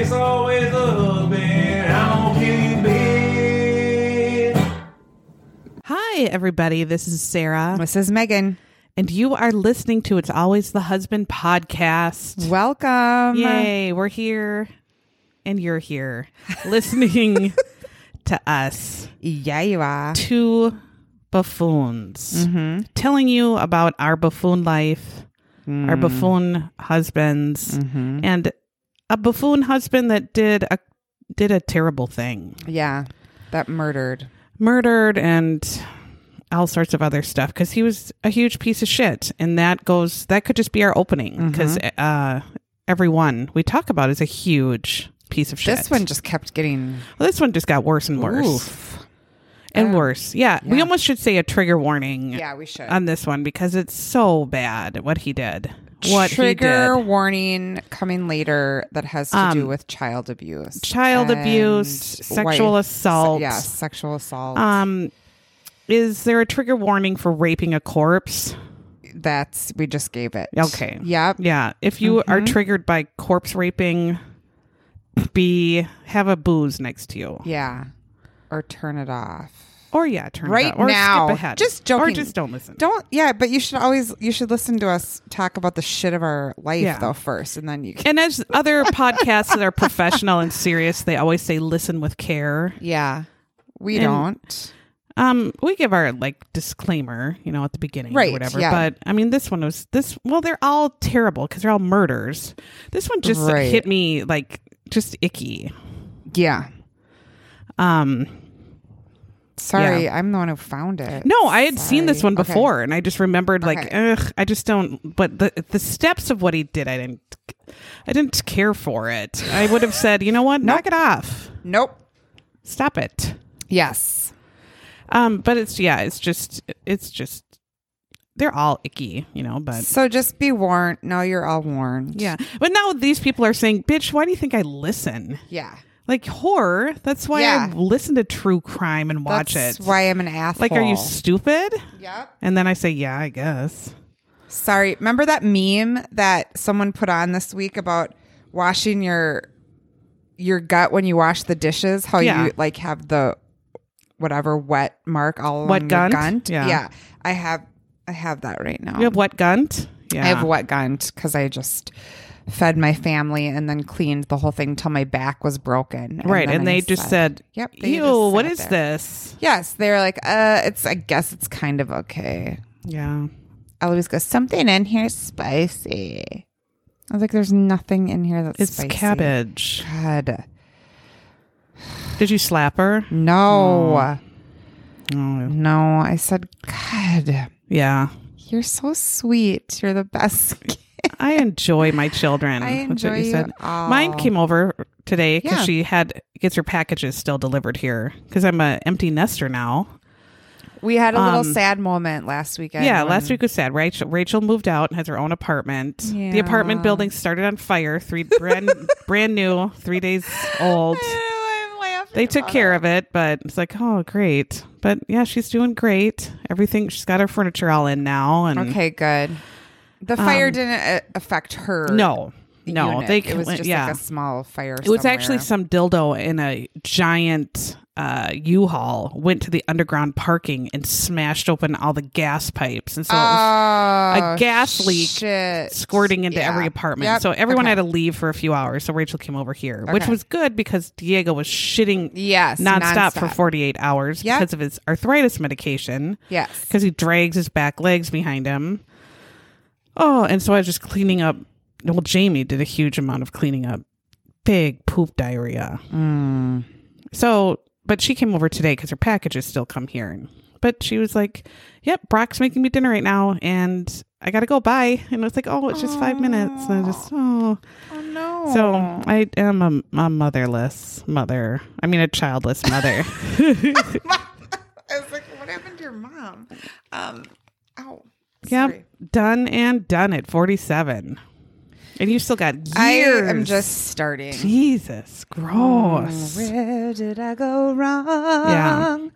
it's always the husband. I'm gonna kill you, bitch. Hi, everybody. This is Sarah, This is Megan. and you are listening to It's Always the Husband podcast. Welcome. Yay, we're here, and you're here listening to us, Yeah, you are. two buffoons, mm-hmm. telling you about our buffoon life, our mm. buffoon husbands, mm-hmm. and a buffoon husband that did a did a terrible thing, Yeah, that murdered. murdered and all sorts of other stuff because he was a huge piece of shit, and that goes that could just be our opening because uh, everyone we talk about is a huge piece of shit. This one just kept getting Well, this one just got worse and worse. Oof. And Uh, worse. Yeah, we almost should say a trigger warning Yeah, we should. on this one because it's so bad what he did. What trigger warning coming later that has to Um, do with child abuse Child abuse, sexual wife- assault. yeah sexual assault Um is there a trigger warning for raping a corpse? that's we just gave it Okay. yep Yeah. If you are Mm-hmm. triggered by corpse raping, be have a booze next to you. yeah or turn it off Or yeah, turn right. Or now skip ahead. just Or just don't listen. don't yeah but you should always you should listen to us talk about the shit of our life Yeah. though first and then you can And as other podcasts that are professional and serious, they always say listen with care. yeah we And- don't Um, we give our like disclaimer, you know, at the beginning Right, or whatever. yeah. But I mean, this one was this. Well, they're all terrible because they're all murders. This one just Right. hit me like just icky. yeah Um, sorry Yeah. i'm the one who found it no, I had seen this Sorry. one Okay. before, and I just remembered like, Okay. ugh, I just don't. But the the steps of what he did, I didn't. I didn't care for it. I would have said, you know what, knock it off, nope stop it. yes Um, but it's yeah, it's just it's just they're all icky, you know. But So just be warned. No, you're all warned. yeah, but now these people are saying, "Bitch, why do you think I listen?" Yeah. Like horror. That's why Yeah. I listen to true crime and watch it. That's it. why I'm an asshole. like, are you stupid? Yep. And then I say, "Yeah, I guess." Sorry. Remember that meme that someone put on this week about washing your your gut when you wash the dishes? How Yeah. you like have the whatever wet mark all along Wet your gunt? gunt? Yeah. Yeah. I have I have that right now. You have wet gunt. Yeah, I have wet gunt because I just fed my family and then cleaned the whole thing till my back was broken. right, then and I they just said, Yep, they "Ew, what there. this?" Yes, they're like, uh, it's. I guess it's kind of okay. Yeah, Eloise goes, something in here is spicy. I was like, there's nothing in here that's it's spicy. cabbage. God, Did you slap her? no, Oh, no. I said, God, yeah. you're so sweet. You're the best. kid." I enjoy my children. I enjoy you Mine all. came over today because Yeah. she had gets her packages still delivered here because I'm a empty nester now. We had a little Um, sad moment last weekend. yeah, when- last week was sad. Rachel Rachel moved out and has her own apartment. The apartment building started on fire. Three brand brand new, three days old. I'm laughing They took care of it, but it's like, oh, great. But yeah, she's doing great. Everything. She's got her furniture all in now, and Okay, good. The fire Um, didn't uh, affect her. no, no, unit. they. It was just yeah. like a small fire. It was actually some dildo in a giant uh, U-Haul went to the underground parking and smashed open all the gas pipes, and so it was Oh, a gas leak shit. squirting into Yeah. every apartment. Yep. So everyone Okay. had to leave for a few hours. So Rachel came over here, which was good because Diego was shitting Yes, nonstop, for 48 hours Yep. because of his arthritis medication. Yes. Because he drags his back legs behind him. Oh, and so I was just cleaning up. Well, Jamie did a huge amount of cleaning up. Big poop diarrhea. Mm. So, but she came over today because her packages still come here. But she was like, "Yep, Brock's making me dinner right now, and I got to go. Bye. And it's like, oh, it's just five minutes. And I just, oh. Oh no. So I am a, a motherless mother. I mean, a childless mother. I was like, what happened to your mom? Um, oh. Yep. sorry. Done and done at 47. And you still got years. I am just starting. Jesus, gross. Where did I go wrong? Yeah.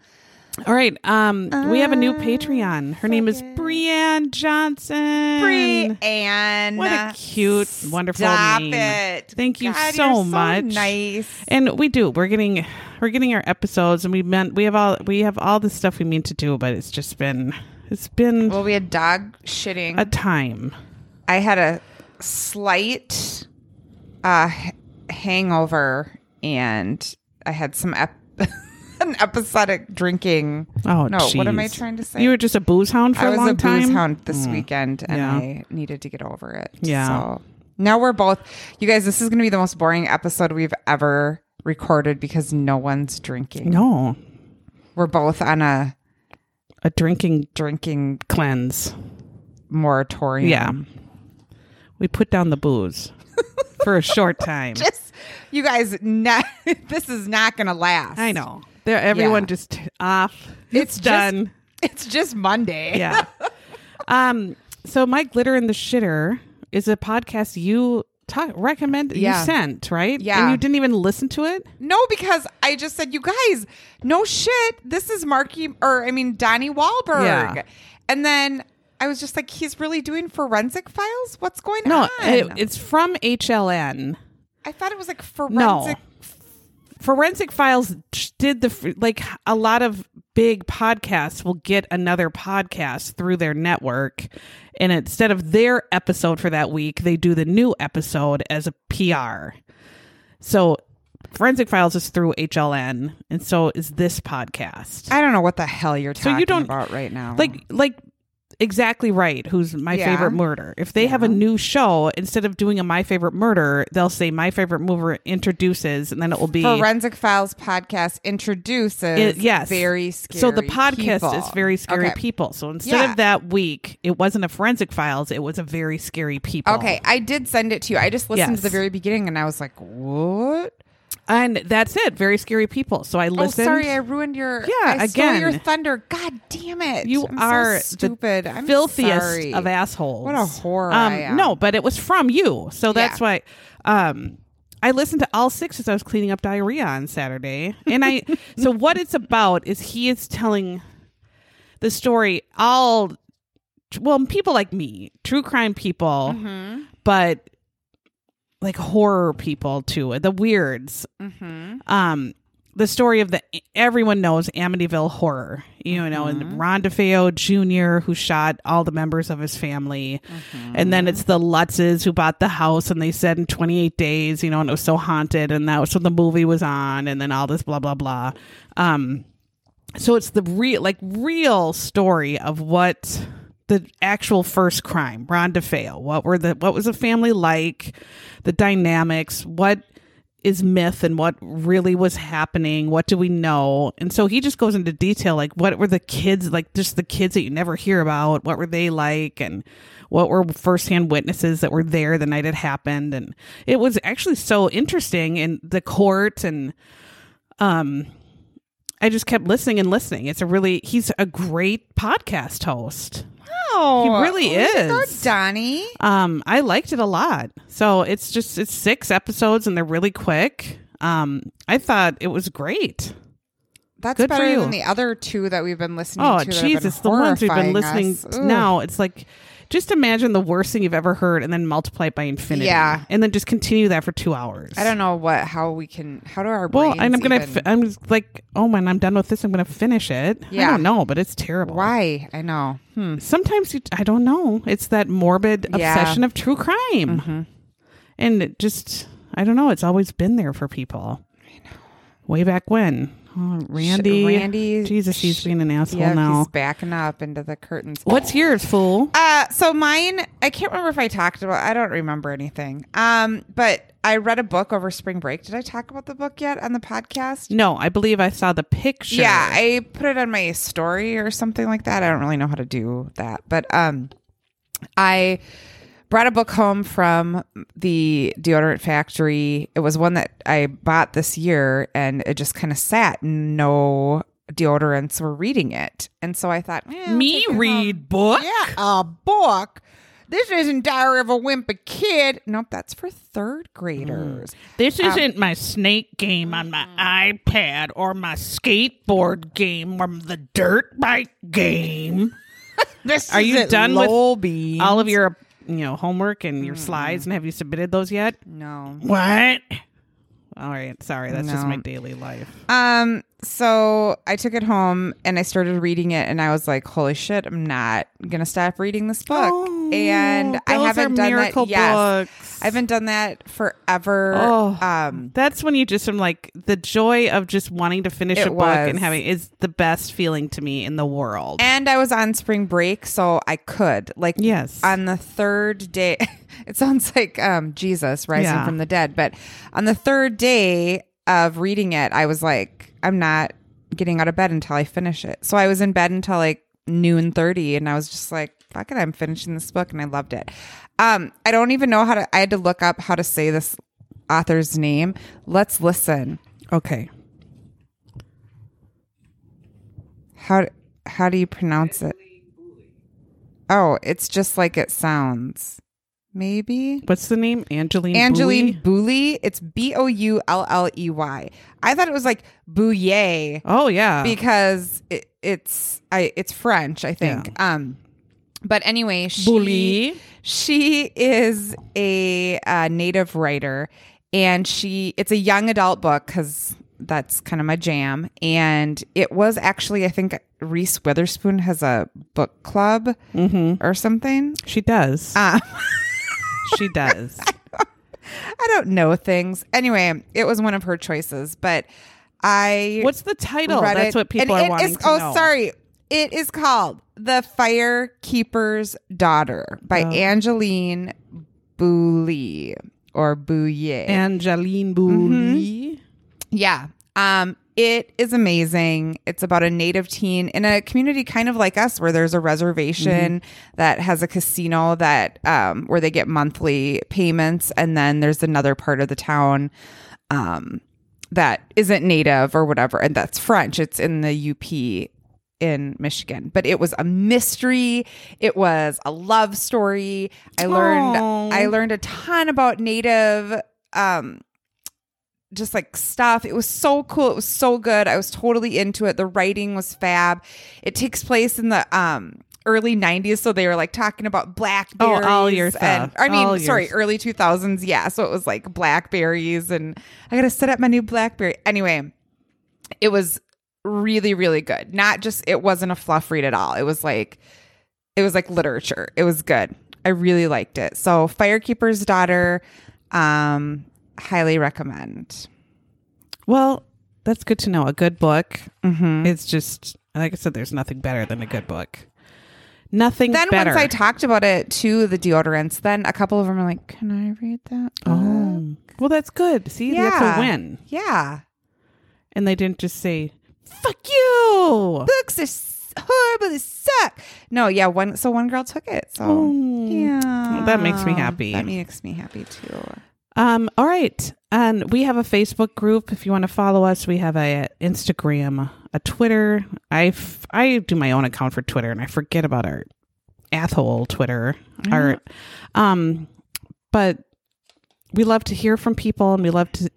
All right. Um, we have a new Patreon. Her name is Brianne Johnson. And What a cute, wonderful Stop name. it. Thank you God, so you're so much. Nice. And we do. We're getting we're getting our episodes and we meant we have all we have all the stuff we mean to do, but it's just been it's been Well, we had dog shitting. a time. I had a slight uh, hangover, and I had some ep- an episodic drinking. Oh no! What am I trying to say? You were just a booze hound for I a was long a time. booze hound this weekend, and Yeah. I needed to get over it. Yeah. So now we're both. You guys, this is going to be the most boring episode we've ever recorded because no one's drinking. No, We're both on a a drinking drinking cleanse. moratorium. Yeah, we put down the booze for a short time. Just you guys, not, this is not going to last. I know. There, everyone Yeah. just off. It's It's, done. It's just Monday. yeah. Um. So my glitter in the shitter is a podcast you talk recommend Yeah. you sent right. Yeah. And you didn't even listen to it. No, because I just said, you guys, no shit. This is Marky, or I mean, Donnie Wahlberg. Yeah. And then I was just like, he's really doing forensic files? What's going No, on? it, it's from HLN. I thought it was like No. Forensic. Files did the like a lot of big podcasts will get another podcast through their network, and instead of their episode for that week, they do the new episode as a PR. So Forensic Files is through HLN, and so is this podcast. I don't know what the hell you're So talking you don't- about right now. like like exactly right who's my Yeah. favorite murder if they have a new show instead of doing a my favorite murder they'll say my favorite murder introduces and then it will be Forensic Files podcast introduces It- yes. very scary so the podcast people. is very scary Okay. people so instead Yeah. of that week it wasn't a forensic files it was a very scary people Okay, I did send it to you. I just listened Yes. to the very beginning and I was like, what? And that's it very scary people so i listened Oh, sorry, I ruined your. Yeah, I again. your thunder. God damn it! you I'm so are stupid. the I'm filthiest sorry. of assholes. What a horror! Um. No, but it was from you, so that's Yeah. why. Um, I listened to all six as I was cleaning up diarrhea on Saturday, and I. so what it's about is he is telling the story. All well, people like me, true crime people, Mm-hmm. but like horror people too, the weirds Mm-hmm. um the story of the everyone knows Amityville horror, you know, and Ron DeFeo Jr. who shot all the members of his family, and then it's the Lutzes who bought the house, and they said in 28 days, you know, and it was so haunted, and that was when the movie was on, and then all this blah blah blah. Um, so it's the real, like real story of what the actual first crime, Ron DeFeo. What were the what was the family like, the dynamics, what is myth and what really was happening? What do we know? And so he just goes into detail like what were the kids like just the kids that you never hear about? What were they like? And what were firsthand witnesses that were there the night it happened? And it was actually so interesting in the court and um i just kept listening and listening. It's a really he's a great podcast host Oh, He really go, is. Donnie. um, I liked it a lot. So it's just it's six episodes and they're really quick. Um, I thought it was great. That's Good for better you. than the other two that we've been listening Oh to. been Jesus, the ones we've been listening us. now. It's like just imagine the worst thing you've ever heard and then multiply it by infinity. Yeah. and then just continue that for two hours. I don't know what how we can how do our Well, brains and I'm gonna. even- Fi- I'm like, oh man, I'm done with this. I'm gonna finish it. I Yeah. don't know, but it's terrible. why I know. Hmm. Sometimes you, I don't know. It's that morbid Yeah. Mm-hmm. obsession of true crime, and it just I don't know. It's always been there for people. I know. Way back when, oh, Randy, Randy- Jesus, he's being an asshole Yeah, now. he's backing up into the curtains. What's yours, fool? Uh, so mine, I can't remember if I talked about. I don't remember anything. Um, but I read a book over spring break. Did I talk about the book yet on the podcast? No, I believe I saw the picture. Yeah, I put it on my story or something like that. I don't really know how to do that, but um, I brought a book home from the deodorant factory. It was one that I bought this year and it just kind of sat and no deodorants were reading it. And so I thought, eh, Me it home. read book. Yeah, a book. This isn't Diary of a Wimpy Kid. Nope, that's for third graders. This isn't my snake game on my iPad or my skateboard game or the dirt bike game. This Are you done with Beans. All of your you know homework and your slides, and have you submitted those yet? no. What? All right, sorry, that's just No. my daily life. Um, so I took it home and I started reading it, and I was like, "Holy shit! I'm not gonna stop reading this book." and I Oh, haven't done miracle that. Yes. I haven't done that forever. Oh. Um, That's when you just am like the joy of just wanting to finish a book and having is the best feeling to me in the world. and I was on spring break, so I could like Yes. on the third day. It sounds like um, Jesus rising Yeah. from the dead, but on the third day of reading it, I was like, I'm not getting out of bed until I finish it. So I was in bed until like noon thirty, and I was just like, fuck it, I'm finishing this book, and I loved it. Um, I don't even know how to. I had to look up how to say this author's name. Let's listen. okay. How how do you pronounce it? Oh, it's just like it sounds. Maybe. What's the name? Angeline. Angeline Boulley? Boulley. It's B O U L L E Y. I thought it was like Bouillet Oh yeah. because it, it's I it's French, I think. Um, but anyway, she Boulley. she is a, uh native writer, and she it's a young adult book because that's kind of my jam. And it was actually I think Reese Witherspoon has a book club or something. she does. Um, she does. I don't know things. Anyway, it was one of her choices, but I What's the title? That's it, what people are it wanting is- to oh, know. sorry. It is called The Firekeeper's Daughter by Oh. Angeline Boulley or Bouillet. Angeline Boulley. yeah. Um, it is amazing. It's about a native teen in a community kind of like us where there's a reservation that has a casino that um where they get monthly payments and then there's another part of the town um that isn't native or whatever and that's French. It's in the UP in Michigan. But it was a mystery. It was a love story. I learned Aw. I learned a ton about native um just like stuff. It was so cool. It was so good. I was totally into it. The writing was fab. It takes place in the um early 90s so they were like talking about blackberries Oh, all your and stuff. I mean All sorry yours. early 2000s yeah so it was like blackberries and I got to set up my new blackberry anyway it was really really good not just it wasn't a fluff read at all it was like it was like literature it was good i really liked it so firekeeper's daughter um highly recommend Well, that's good to know. A good book. Mm-hmm. It's just like I said. There's nothing better than a good book. Nothing then better. once i talked about it to the deodorants then a couple of them are like can i read that oh, well, that's good. See, that's Yeah. a win. yeah And they didn't just say "fuck you." books are horrible they suck no yeah one so one girl took it so Oh. yeah That makes me happy. that makes me happy too Um, all right. And we have a Facebook group. If you want to follow us, we have a Instagram, a Twitter. I f- I do my own account for Twitter and I forget about our Athole Twitter. Our um but we love to hear from people and we love to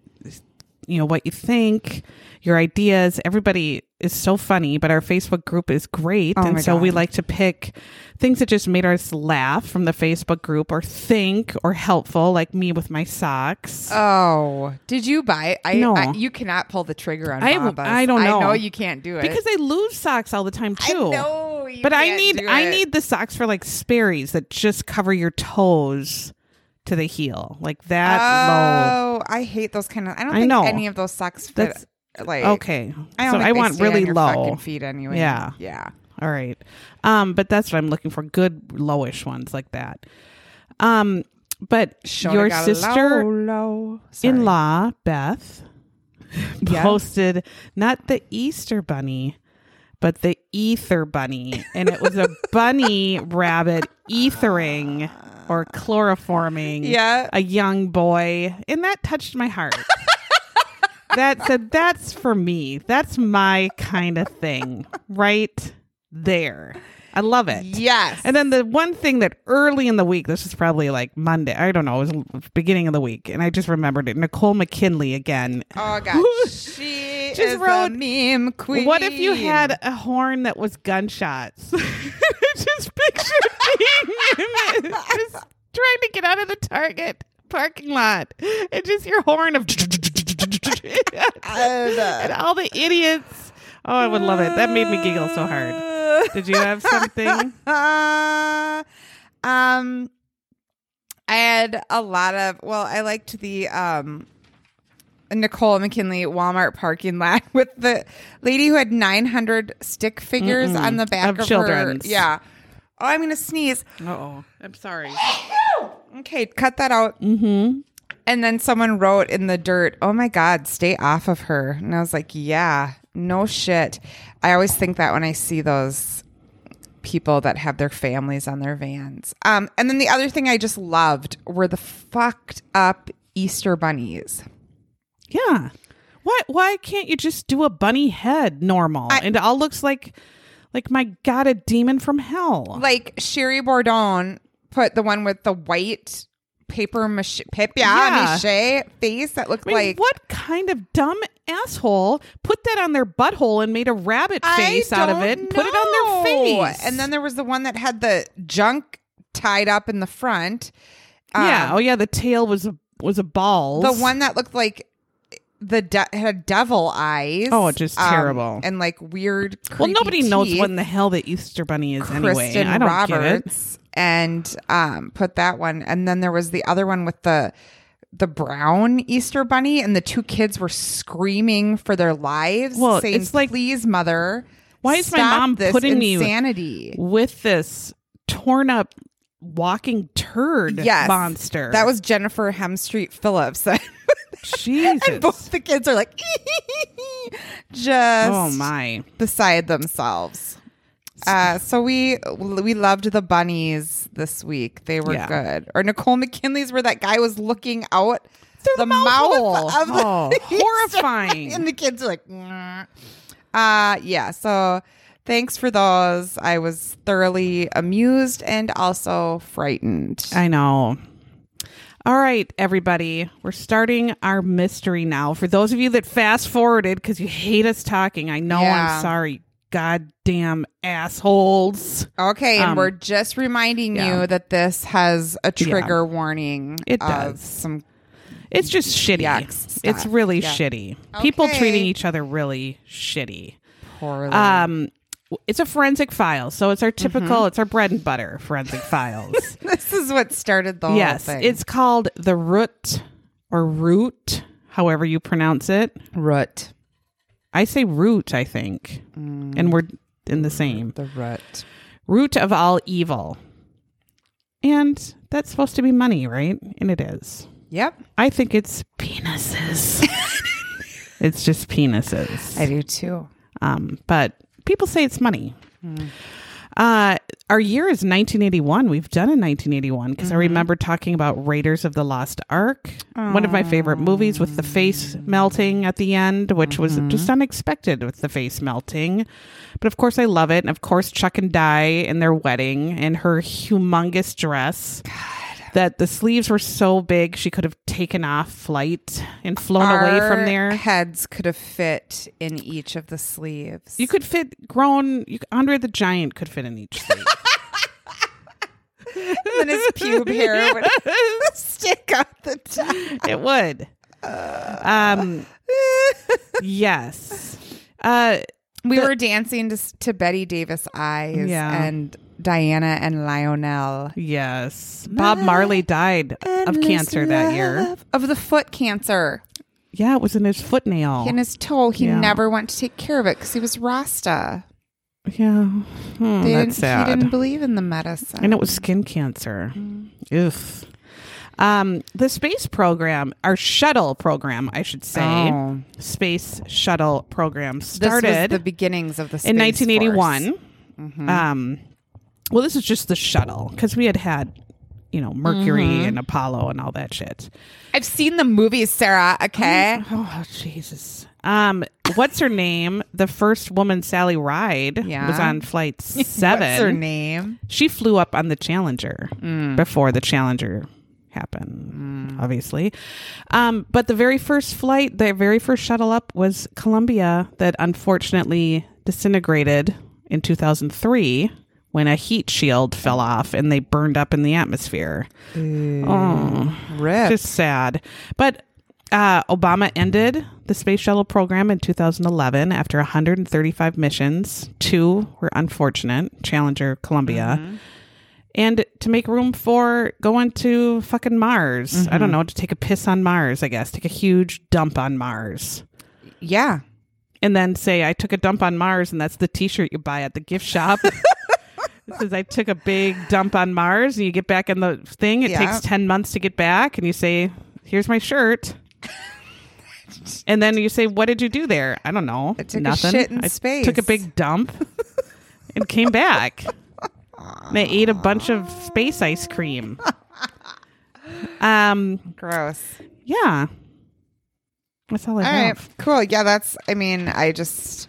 you know what you think, your ideas. Everybody is so funny, but our Facebook group is great. Oh and so we like to pick things that just made us laugh from the Facebook group or think or helpful, like me with my socks. Oh, did you buy? I, No. I you cannot pull the trigger on I- Bombas. I don't know. I know you can't do it because I lose socks all the time I too. know you but I need I need the socks for like Sperry's that just cover your toes to the heel. Like that low. Oh, I hate those kind of. I don't I think know. any of those socks fit. That's- like Okay. I so I want really low. feet anyway. Yeah. yeah. All right. Um, but that's what I'm looking for. Good lowish ones like that. Um, but Shona your sister low, low. in law Beth, Yeah. posted not the Easter bunny, but the ether bunny. And it was a bunny rabbit ethering or chloroforming Yeah. a young boy. And that touched my heart. That said, that's for me. That's my kind of thing right there. I love it. Yes. And then the one thing that early in the week, this is probably like Monday, I don't know, it was beginning of the week, and I just remembered it. Nicole McKinley again. oh god, she Just is wrote, a meme queen. What if you had a horn that was gunshots? just picture being in just trying to get out of the Target parking lot, and just your horn of and all the idiots. Oh, I would love it. That made me giggle so hard. Did you have something? Uh, um, I had a lot of. Well, I liked the um, Nicole McKinley Walmart parking lot with the lady who had 900 stick figures on the back Of of, children's. her. Yeah. Oh, I'm gonna sneeze. oh, I'm sorry. Okay, cut that out. Mm-hmm. And then someone wrote in the dirt, "Oh my God, stay off of her." And I was like, "Yeah, no shit." I always think that when I see those people that have their families on their vans. Um, and then the other thing I just loved were the fucked up Easter bunnies. Yeah. Why why can't you just do a bunny head normal? and it all looks like like my god, a demon from hell. Like Sherry Bourdon put the one with the white paper mache, Yeah. mache face that looked I mean, like what kind of dumb asshole put that on their butthole and made a rabbit face out of it and put it on their face? And then there was the one that had the junk tied up in the front. yeah, Um, oh yeah, the tail was a was a balls. the one that looked like the de- had devil eyes. Oh, just um, terrible. and like weird. Well, nobody knows teeth. what in the hell the Easter bunny is anyway. I don't get it. And um put that one, and then there was the other one with the the brown Easter bunny, and the two kids were screaming for their lives, Well, saying, it's like- "Please, mother." Why is my mom this putting insanity? With this torn up walking turd yes, monster. That was Jennifer Hemstreet Phillips. Jesus. and both the kids are like just oh my. beside themselves. Uh, so we we loved the bunnies this week. They were Yeah. good. Or Nicole McKinley's where that guy was looking out Through the, the mouth of the- Oh, horrifying. and the kids are like, "Mwah." uh, yeah. So thanks for those. I was thoroughly amused and also frightened. I know. All right, everybody. We're starting our mystery now. For those of you that fast forwarded because you hate us talking, I know Yeah. I'm sorry. Goddamn assholes. Okay, and Um, we're just reminding yeah. you that this has a trigger warning. It of does. some. It's just shitty. It's really Yeah. shitty. People treating each other really shitty. Poorly. Um, it's a forensic file, so it's our typical. Mm-hmm. It's our bread and butter forensic files. this is what started the yes, whole thing. it's called the root or root, however you pronounce it. root. I say root, I think, and we're in the same The root. root of all evil, and that's supposed to be money, right? And it is. Yep, I think it's penises. it's just penises. I do too. Um, but people say it's money. Uh, our year is 1981. We've done a 1981 because I remember talking about Raiders of the Lost Ark, one of my favorite movies with the face melting at the end, which was just unexpected with the face melting. But of course, I love it. And of course, Chuck and Di and their wedding and her humongous dress. That the sleeves were so big she could have taken off flight and flown away from there. Heads could have fit in each of the sleeves. You could fit grown. You, Andre the Giant could fit in each sleeve. and his pube hair would stick out the top. it would. Um. Yes. Uh. We were dancing to, to Bette Davis Eyes Yeah. and Diana and Lionel. Yes. Bob Marley died of cancer that year. Of the foot cancer Yeah, it was in his foot nail. in his toe. He Yeah. never went to take care of it because he was Rasta. yeah. Hmm, They that's didn't, sad. He didn't believe in the medicine. and it was skin cancer. Ugh. Um, the space program, our shuttle program, I should say, Oh. space shuttle program This started was the beginnings of the in Space 1981. Force. Mm-hmm. Um, well, this is just the shuttle because we had had, you know, Mercury Mm-hmm. and Apollo and all that shit. I've seen the movies, Sarah. Okay. Oh Jesus. Um, what's her name? The first woman, Sally Ride, Yeah. was on flight seven. What's her name? She flew up on the Challenger Mm. before the Challenger happened, obviously. Um, but the very first flight, the very first shuttle up was Columbia that unfortunately disintegrated in 2003 when a heat shield fell off and they burned up in the atmosphere. Oh, Rip. just sad. But uh, Obama ended the space shuttle program in 2011 after 135 missions. Two were unfortunate Challenger, Columbia. And to make room for going to fucking Mars. I don't know, to take a piss on Mars, I guess. Take a huge dump on Mars. yeah. And then say, I took a dump on Mars, and that's the t shirt you buy at the gift shop. Says I took a big dump on Mars, and you get back in the thing. It Yeah. takes ten months to get back, and you say, "Here's my shirt." and then you say, "What did you do there?" I don't know. I took a Nothing. shit in I space." Took a big dump and came back. and I ate a bunch of space ice cream. Um. Gross. Yeah. That's all I All have. right. Cool. Yeah, that's I mean, I just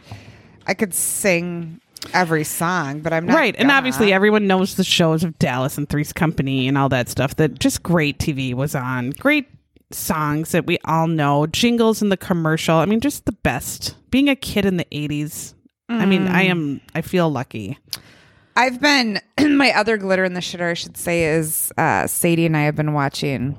I could sing every song, but I'm not right and gonna. obviously everyone knows the shows of dallas and three's company and all that stuff that just great tv was on. Great songs that we all know. Jingles in the commercial. I mean just the best. Being a kid in the 80s i mean i Mm. am i feel lucky. I've been my other glitter in the shitter, I should say, is uh, Sadie and I have been watching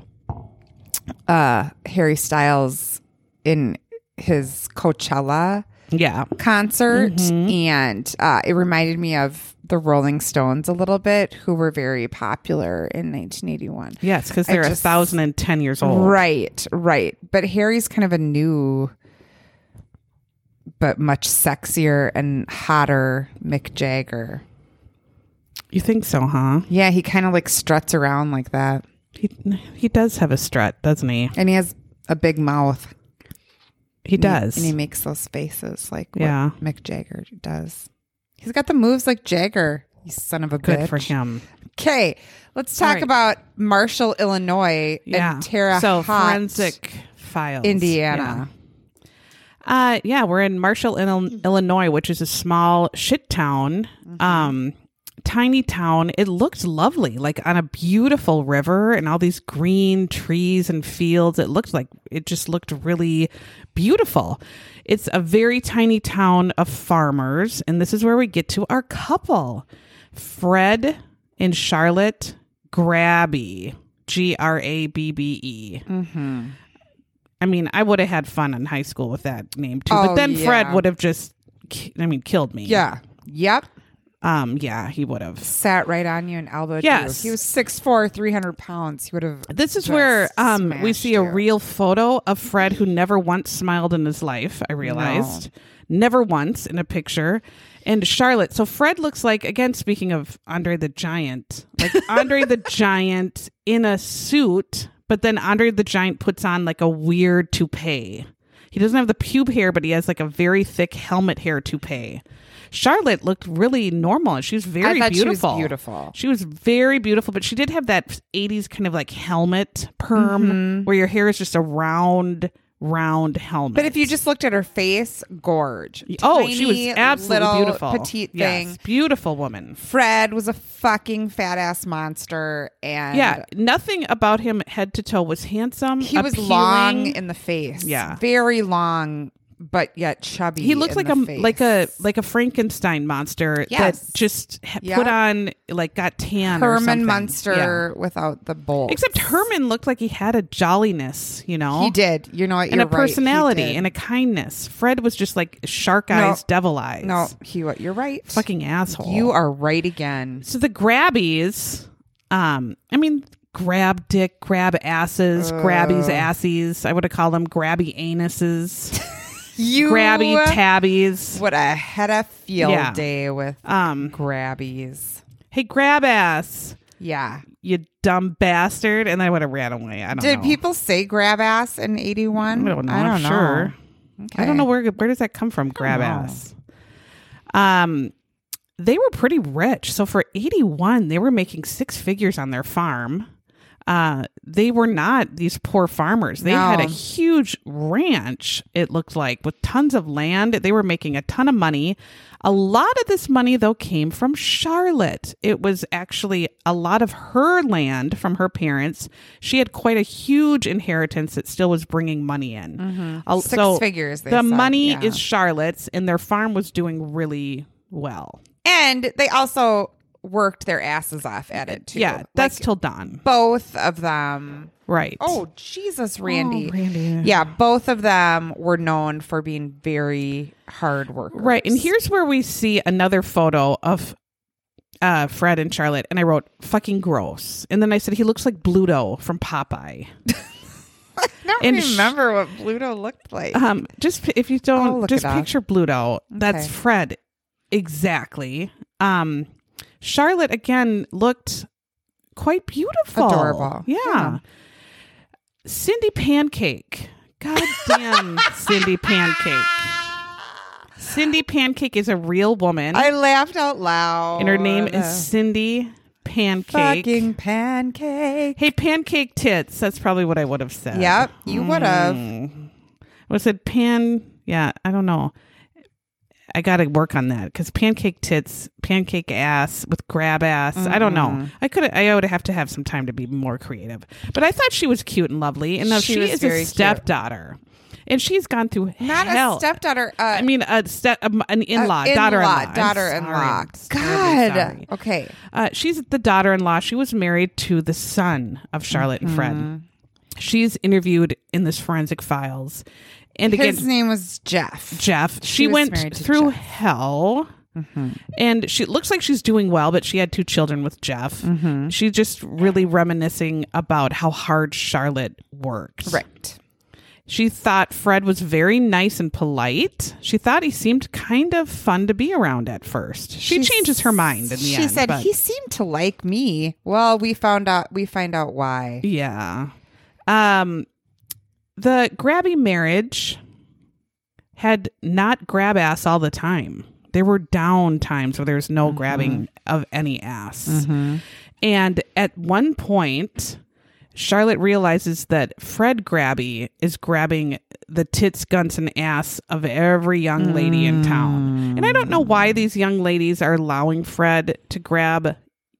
uh, Harry Styles in his Coachella yeah concert, Mm-hmm. and uh, it reminded me of the Rolling Stones a little bit, who were very popular in 1981. yes because they're a just- thousand and ten years old Right, right. But Harry's kind of a new, but much sexier and hotter Mick Jagger. you think so huh Yeah, he kind of like struts around like that. he, he does have a strut doesn't he And he has a big mouth. He And he- does And he makes those faces like what Yeah. Mick Jagger does. He's got the moves like Jagger. You son of a good bitch. for him Okay, let's talk right. about Marshall, Illinois yeah and Terre so forensic files Indiana. Yeah. Uh, yeah, we're in Marshall, Illinois, which is a small shit town, um, tiny town. It looked lovely, like on a beautiful river and all these green trees and fields. It looked like it just looked really beautiful. It's a very tiny town of farmers, and this is where we get to our couple, Fred and Charlotte Grabbe, G R A B B E. Mm-hmm. I mean, I would have had fun in high school with that name too. Oh, but then Fred would have just, I mean, killed me. Yeah. Yep. Um. Yeah, he would have. Sat right on you and elbowed Yes. you. He was 6'4", 300 pounds. He would have. This is where um we see a real photo of Fred who never once smiled in his life. I realized never once in a picture. And Charlotte. So Fred looks like again. Speaking of Andre the Giant, like Andre the Giant in a suit, but then Andre the Giant puts on like a weird toupee. He doesn't have the pube hair, but he has like a very thick helmet hair toupee. Charlotte looked really normal. She was very thought she was beautiful. beautiful. She was very beautiful, but she did have that 80s kind of like helmet perm Mm-hmm. where your hair is just a round, round helmet. But if you just looked at her face, gorge. Oh, she was Tiny, absolutely little, beautiful. Petite Yes, thing. beautiful woman. Fred was a fucking fat ass monster, and Yeah, nothing about him head to toe was handsome. he was long in the face. Yeah. very long, but yet chubby. He looked like a face. like a like a Frankenstein monster Yes. that just Yep. put on like got tan. Herman. Munster without the bowl. Except Herman looked like he had a jolliness, you know. he did. You know what? and You're a right, personality and a kindness. Fred was just like shark No. eyes, devil eyes. no, he. You're right. fucking asshole. You are right again. so the grabbies. Um, I mean, grab dick, grab asses, grabbies assies. I would have called them grabby anuses, You grabby tabbies. What have had a field Yeah. day with Um, grabbies. hey, grab ass. Yeah. you dumb bastard. And I would have ran away. I don't know. Did know. people say grab ass in 81? I don't know. I don't I'm know. sure. I don't know where where does that come from? Grab ass. Um, they were pretty rich. So for eighty one, they were making six figures on their farm. Uh, they were not these poor farmers. They had a huge ranch. It looked like with tons of land. They were making a ton of money. A lot of this money though came from Charlotte. It was actually a lot of her land from her parents. She had quite a huge inheritance that still was bringing money in. Uh, Six so figures, they the said, money yeah. is Charlotte's, and their farm was doing really well. And they also worked their asses off at it too. Yeah, that's Like, till dawn. both of them. Right. Oh, Jesus, Randy. Oh, Randy. Yeah, both of them were known for being very hard workers. Right. And here's where we see another photo of uh, Fred and Charlotte. And I wrote, fucking gross. And then I said, he looks like Bluto from Popeye. I don't and sh- remember what Bluto looked like. Um, just p- if you don't, just up. picture Bluto. That's Okay. Fred. Exactly. Um, Charlotte, again, looked quite beautiful. Adorable. Yeah. Yeah. Cindy Pancake. God damn Cindy Pancake. Cindy Pancake is a real woman. I laughed out loud. and her name is Cindy Pancake. fucking pancake. Hey, pancake tits. That's probably what I would have said. Yep, you would have. Hmm. Was it pan? Yeah, I don't know. I got to work on that because pancake tits, pancake ass with grab ass. I don't know. Mm-hmm. I could. I would have to have some time to be more creative. But I thought she was cute and lovely, and now She she, is a cute. stepdaughter, and she's gone through Not hell. a stepdaughter. Uh, I mean, a step, um, an in-law, uh, daughter-in-law, daughter-in-law. God. sorry. Okay. Uh, she's the daughter-in-law. She was married to the son of Charlotte and Mm-hmm. Fred. She's interviewed in this forensic files, and again, His name was Jeff. Jeff. She, was went through Jeff. hell. And she looks like she's doing well, but she had two children with Jeff. She's just really reminiscing about how hard Charlotte worked. Right. She thought Fred was very nice and polite. She thought he seemed kind of fun to be around at first. She, changes her mind in the she end. said but- he seemed to like me. Well, we found out. We find out why. Yeah. Um the grabby marriage had not grab ass all the time. There were down times where there's no grabbing mm-hmm. of any ass. Mm-hmm. And at one point, Charlotte realizes that Fred Grabbe is grabbing the tits, guns, and ass of every young lady in town. And I don't know why mm. these young ladies are allowing Fred to grab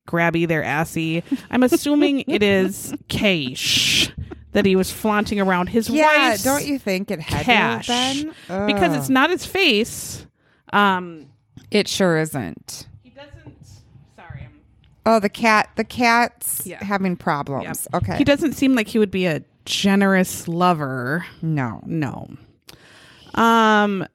grabby their assy. I'm assuming it is cash that he was flaunting around his wife. Yeah, wife's don't you think it had cash to have been? because it's not his face. Um, It sure isn't. he doesn't. Sorry, I'm Oh, the cat. The cat's Yeah. having problems. Yep. Okay. He doesn't seem like he would be a generous lover. no. No. Um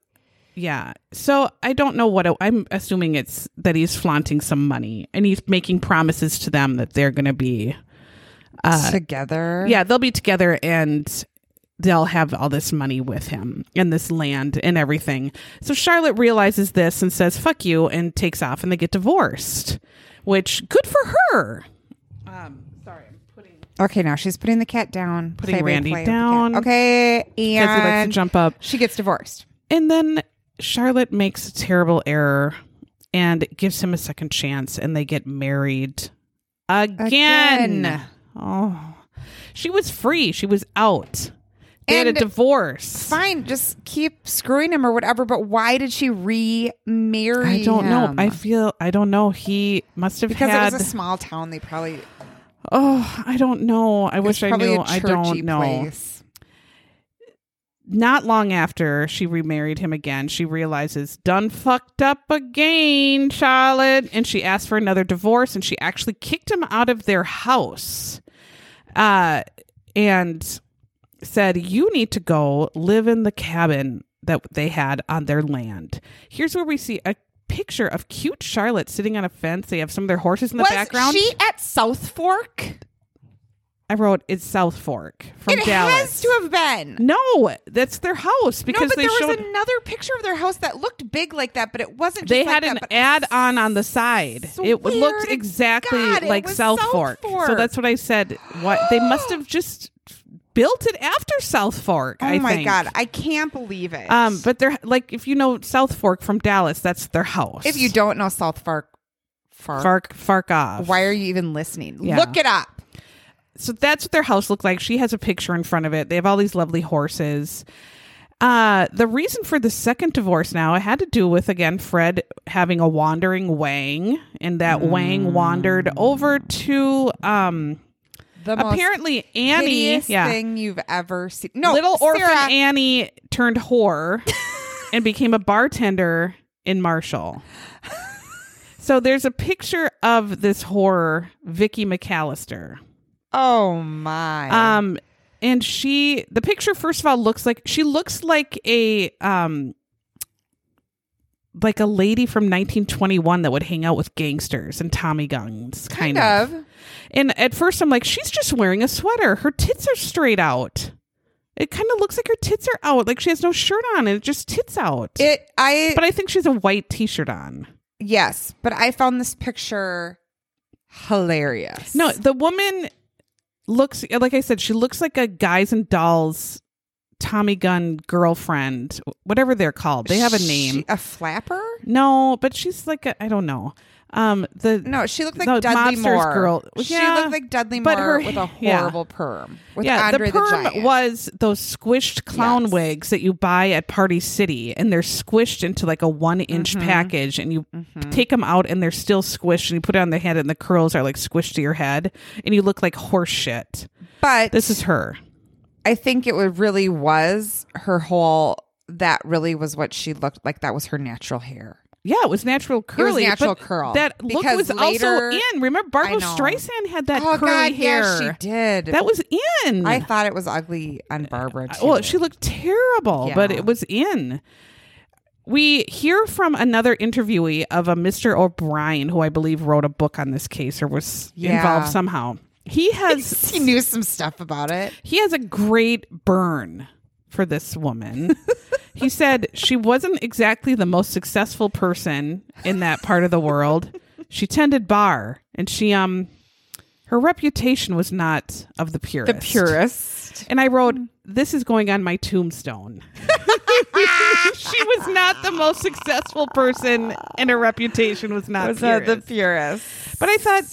yeah. So I don't know what I'm assuming it's that he's flaunting some money and he's making promises to them that they're going to be Together. yeah, they'll be together and they'll have all this money with him and this land and everything. So Charlotte realizes this and says, fuck you, and takes off and they get divorced, which good for her. Um, sorry, I'm putting Okay, now she's putting the cat down. Putting Randy down. Okay, because he likes to and jump up. she gets divorced. And then Charlotte makes a terrible error and gives him a second chance and they get married again. Again. Oh. She was free. She was out. They had a divorce. Fine, just keep screwing him or whatever. But why did she remarry? I don't know. I feel I don't know. He must have because had it was a small town. They probably Oh, I don't know. I wish I knew. I don't know. Place. Not long after she remarried him again, she realizes done fucked up again, Charlotte, and she asked for another divorce and she actually kicked him out of their house. Uh and said you need to go live in the cabin that they had on their land. Here's where we see a picture of cute Charlotte sitting on a fence. They have some of their horses in the background. Was background. she at South Fork? I wrote it's South Fork from Dallas. it Dallas. has to have been. no, that's their house because no, but they there showed was another picture of their house that looked big like that, but it wasn't. they had like an that, ad on on the side. It looked exactly God, like South, South Fork. So that's what I said. What they must have just built it after South Fork. Oh I my think. god, I can't believe it. Um, but they're like if you know South Fork from Dallas, that's their house. if you don't know South Fork, Fork, Fark Fark off. why are you even listening? Yeah. Look it up. So that's what their house looked like. She has a picture in front of it. They have all these lovely horses. Uh, the reason for the second divorce now it had to do with again Fred having a wandering Wang, and that Wang wandered over to um The apparently Annie, yeah, thing you've ever seen. No, little orphan Annie turned whore and became a bartender in Marshall. So there's a picture of this whore, Vicky McAllister. Oh my. Um, and she, the picture, first of all, looks like she looks like a um, like a lady from 1921 that would hang out with gangsters and Tommy guns, kind, kind of. of. And at first, I'm like, she's just wearing a sweater. Her tits are straight out. It kind of looks like her tits are out, like she has no shirt on and it just tits out. It. I. but I think she's a white t-shirt on. yes, but I found this picture hilarious. No, the woman looks like I said, she looks like a guys and dolls Tommy gun girlfriend, whatever they're called. They have a name. She- a flapper? no, but she's like a I don't know. Um the No, she looked like Dudley Moore. girl. She looked like Dudley but Moore her- with a yeah. horrible perm. With yeah, Andre the perm Giant. was those squished clown Yes. wigs that you buy at Party City, and they're squished into like a one inch Mm-hmm. package, and you take them out, and they're still squished, and you put it on the head, and the curls are like squished to your head, and you look like horse shit. But This is her. I think it really was her whole. That really was what she looked like. That was her natural hair. Yeah, it was natural curly. It was natural curl. That look Because was later- also in. Remember, Barbra Streisand had that oh curly God, hair. yeah, she did. That was in. I thought it was ugly on Barbra. Uh, too. well, she looked terrible, but it was in. We hear from another interviewee of a Mr. O'Brien, who I believe wrote a book on this case or was Yeah. involved somehow. He has he knew some stuff about it. he has a great burn for this woman. he said she wasn't exactly the most successful person in that part of the world. She tended bar and she um her reputation was not of the purest. purist. And I wrote, This is going on my tombstone. she was not the most successful person and her reputation was not Was that the purest. But I thought,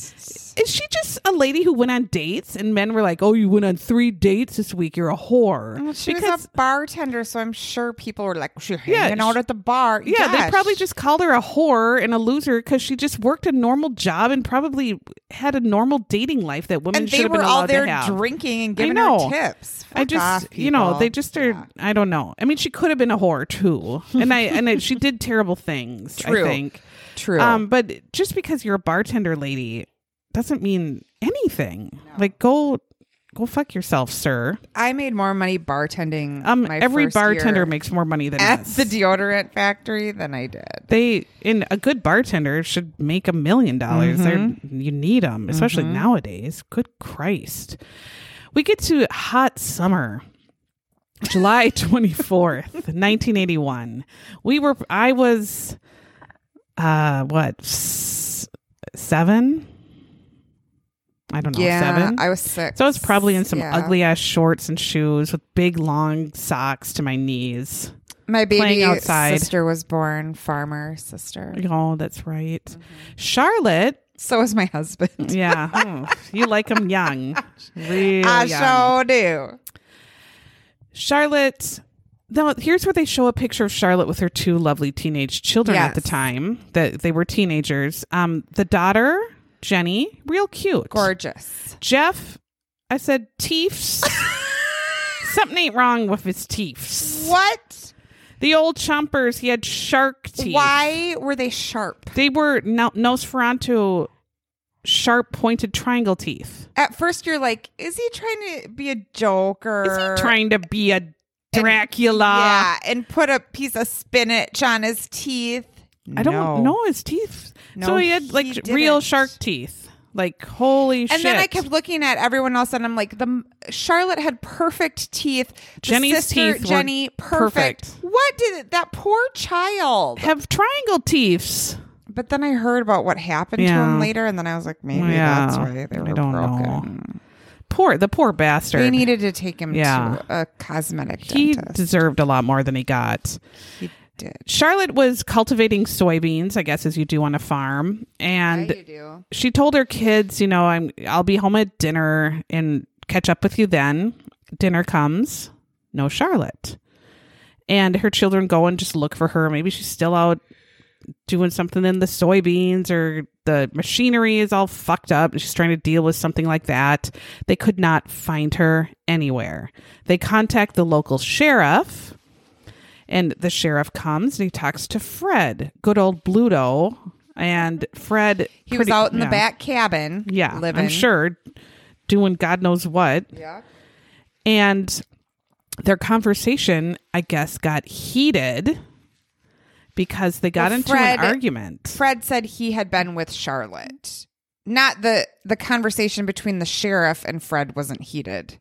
is she just a lady who went on dates and men were like, "Oh, you went on three dates this week. You're a whore." Well, she because was a bartender, so I'm sure people were like, "She's Yeah, hanging out at the bar." yeah, they probably just called her a whore and a loser because she just worked a normal job and probably had a normal dating life that women and should they have were been all allowed there to have. drinking and giving her tips. I just, off, you know, they just are. Yeah. I don't know. I mean, she could have been a whore too, and I and I, she did terrible things. True. I think. true. Um, but just because you're a bartender lady doesn't mean anything. Like go go fuck yourself, sir. I made more money bartending. Um, every bartender makes more money than at us. the deodorant factory than I did. they in a good bartender should make a million dollars. Mm-hmm. You need them, especially nowadays. Good Christ. We get to hot summer. July 24th, 1981. We were I was uh what? s- 7? I don't know, yeah, 7. I was six. so I was probably in some Yeah. ugly ass shorts and shoes with big long socks to my knees. My baby outside. sister was born farmer sister. Oh, that's right. Mm-hmm. Charlotte So was my husband. Yeah, hmm. you like him young, real I young. sure do. Charlotte. Now, here's where they show a picture of Charlotte with her two lovely teenage children at the time that they were teenagers. Um, the daughter, Jenny, real cute. Gorgeous. Jeff, I said teeths. Something ain't wrong with his teeths. What? The old chompers, he had shark teeth. Why were they sharp? They were no- Nosferatu sharp pointed triangle teeth. At first, you're like, is he trying to be a joker? Is he trying to be a Dracula? Yeah, and put a piece of spinach on his teeth. I don't No. know his teeth. No, so he had like he real shark teeth. Like holy And shit. then I kept looking at everyone else, and I'm like, the Charlotte had perfect teeth. The Jenny's sister, teeth Jenny, perfect. perfect. What did it, that poor child? have triangle teeth. But then I heard about what happened to him later, and then I was like, maybe Yeah. that's why they I were don't know. broken. Poor the poor bastard. They needed to take him Yeah. to a cosmetic he dentist. deserved a lot more than he got. he did. Charlotte was cultivating soybeans, I guess, as you do on a farm, and you do. she told her kids, you know, I'm I'll be home at dinner and catch up with you then. Dinner comes, no Charlotte. And her children go and just look for her. Maybe she's still out doing something in the soybeans or the machinery is all fucked up. and She's trying to deal with something like that. They could not find her anywhere. They contact the local sheriff and the sheriff comes and he talks to Fred, good old Bluto. And Fred, He was out in the back cabin. Yeah, living. I'm sure doing God knows what. Yeah. And their conversation, I guess, got heated because they got Well, into Fred- an argument. Fred said he had been with Charlotte. Not the the conversation between the sheriff and Fred wasn't heated.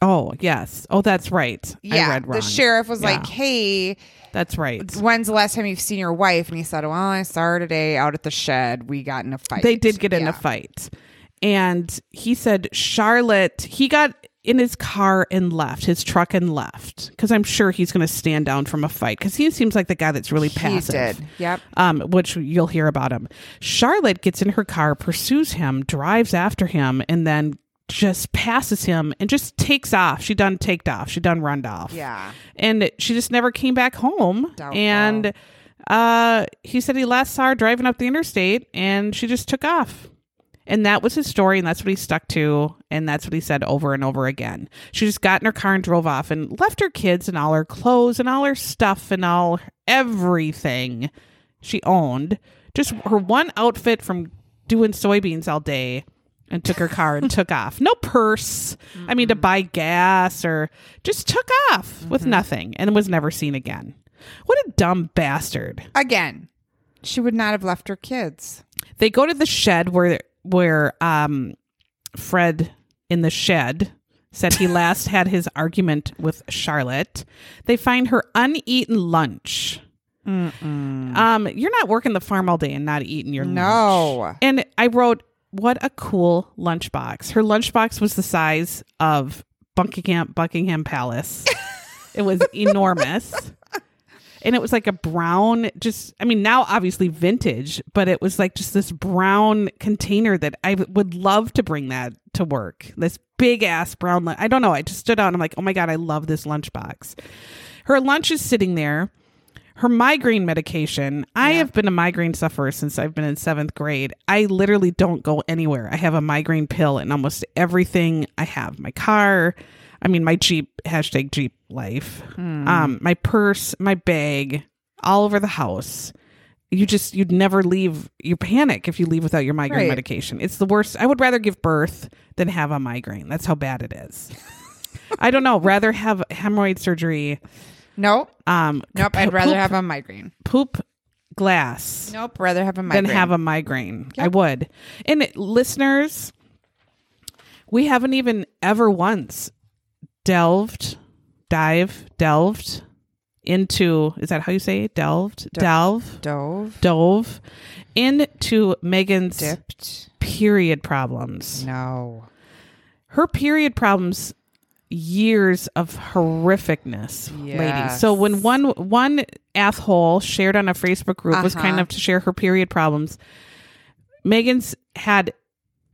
Oh, yes. Oh, that's right. Yeah, I read wrong. the sheriff was Yeah, like, "Hey, that's right. when's the last time you've seen your wife?" And he said, "Well, I saw her today out at the shed. We got in a fight." They did get in Yeah. a fight. And he said, Charlotte, he got in his car and left, his truck and left. Because I'm sure he's going to stand down from a fight. Because he seems like the guy that's really He passive. did. Yep. um, which you'll hear about him. Charlotte gets in her car, pursues him, drives after him, and then just passes him and just takes off. She done taked off. She done runned off. Yeah. And she just never came back home. Doubtful. And uh, he said he last saw her driving up the interstate and she just took off. And that was his story, and that's what he stuck to, and that's what he said over and over again. She just got in her car and drove off and left her kids and all her clothes and all her stuff and all everything she owned. Just her one outfit from doing soybeans all day and took her car and took off. No purse. I mean, to buy gas or just took off with nothing and was never seen again. What a dumb bastard. Again, she would not have left her kids. They go to the shed where where um Fred in the shed said he last had his argument with Charlotte. They find her uneaten lunch. Um, you're not working the farm all day and not eating your No. lunch. And I wrote, "What a cool lunchbox." Her lunchbox was the size of Buckingham Buckingham Palace. it was enormous. And it was like a brown, just, I mean, now obviously vintage, but it was like just this brown container that I w- would love to bring that to work. This big ass brown, lun- I don't know. I just stood out and I'm like, oh my God, I love this lunchbox. Her lunch is sitting there. Her migraine medication. I have been a migraine sufferer since I've been in seventh grade. I literally don't go anywhere. I have a migraine pill in almost everything I have. My car, I mean, my Jeep, hashtag Jeep life, um, my purse, my bag, all over the house. You just, you'd never leave. You panic if you leave without your migraine Right. medication. It's the worst. I would rather give birth than have a migraine. That's how bad it is. I don't know. Rather have hemorrhoid surgery. Nope. Um, Nope. I'd poop- rather have a migraine. poop glass Nope. Rather have a migraine. than have a migraine. I would. And listeners, we haven't even ever once delved, dive, delved into. Is that how you say it? delved? Delve, dove. dove into Megan's Dipped. period problems. No. Her period problems years of horrificness Yes. so when one one asshole shared on a facebook group was kind Uh-huh. enough to share her period problems megan's had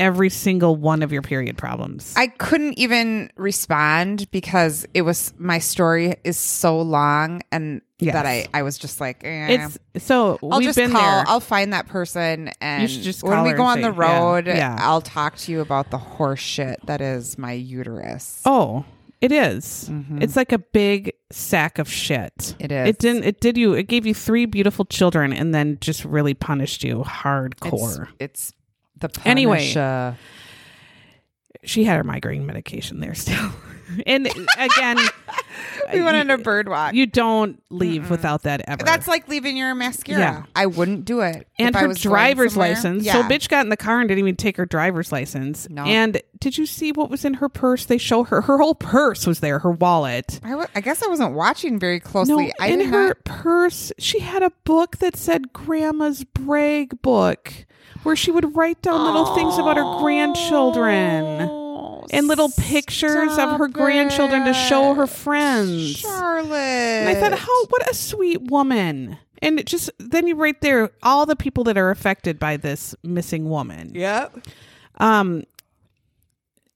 every single one of your period problems I couldn't even respond because it was my story is so long and Yes. that I I was just like eh. it's so I'll we've just been call. there I'll find that person, and just when we go on the say- yeah, road, yeah. I'll talk to you about the horse shit that is my uterus. oh it is. it's like a big sack of shit Mm-hmm. It is. it didn't it did you it gave you three beautiful children and then just really punished you it's, hardcore it's the Anyway. uh, she had her migraine medication there still. And again, we went on a bird walk. you don't leave without that ever. That's like leaving your mascara. Yeah. I wouldn't do it. and if I her driver's license. Yeah. So bitch got in the car and didn't even take her driver's license. No. And did you see what was in her purse? They show her her whole purse was there, her wallet. I, w- I guess I wasn't watching very closely. No, I in her not. purse, she had a book that said Grandma's Brag Book, where she would write down little things about her grandchildren and little pictures of her grandchildren to show her friends. Charlotte. And I thought, how what a sweet woman. And it just then you right there, all the people that are affected by this missing woman. Yep. Um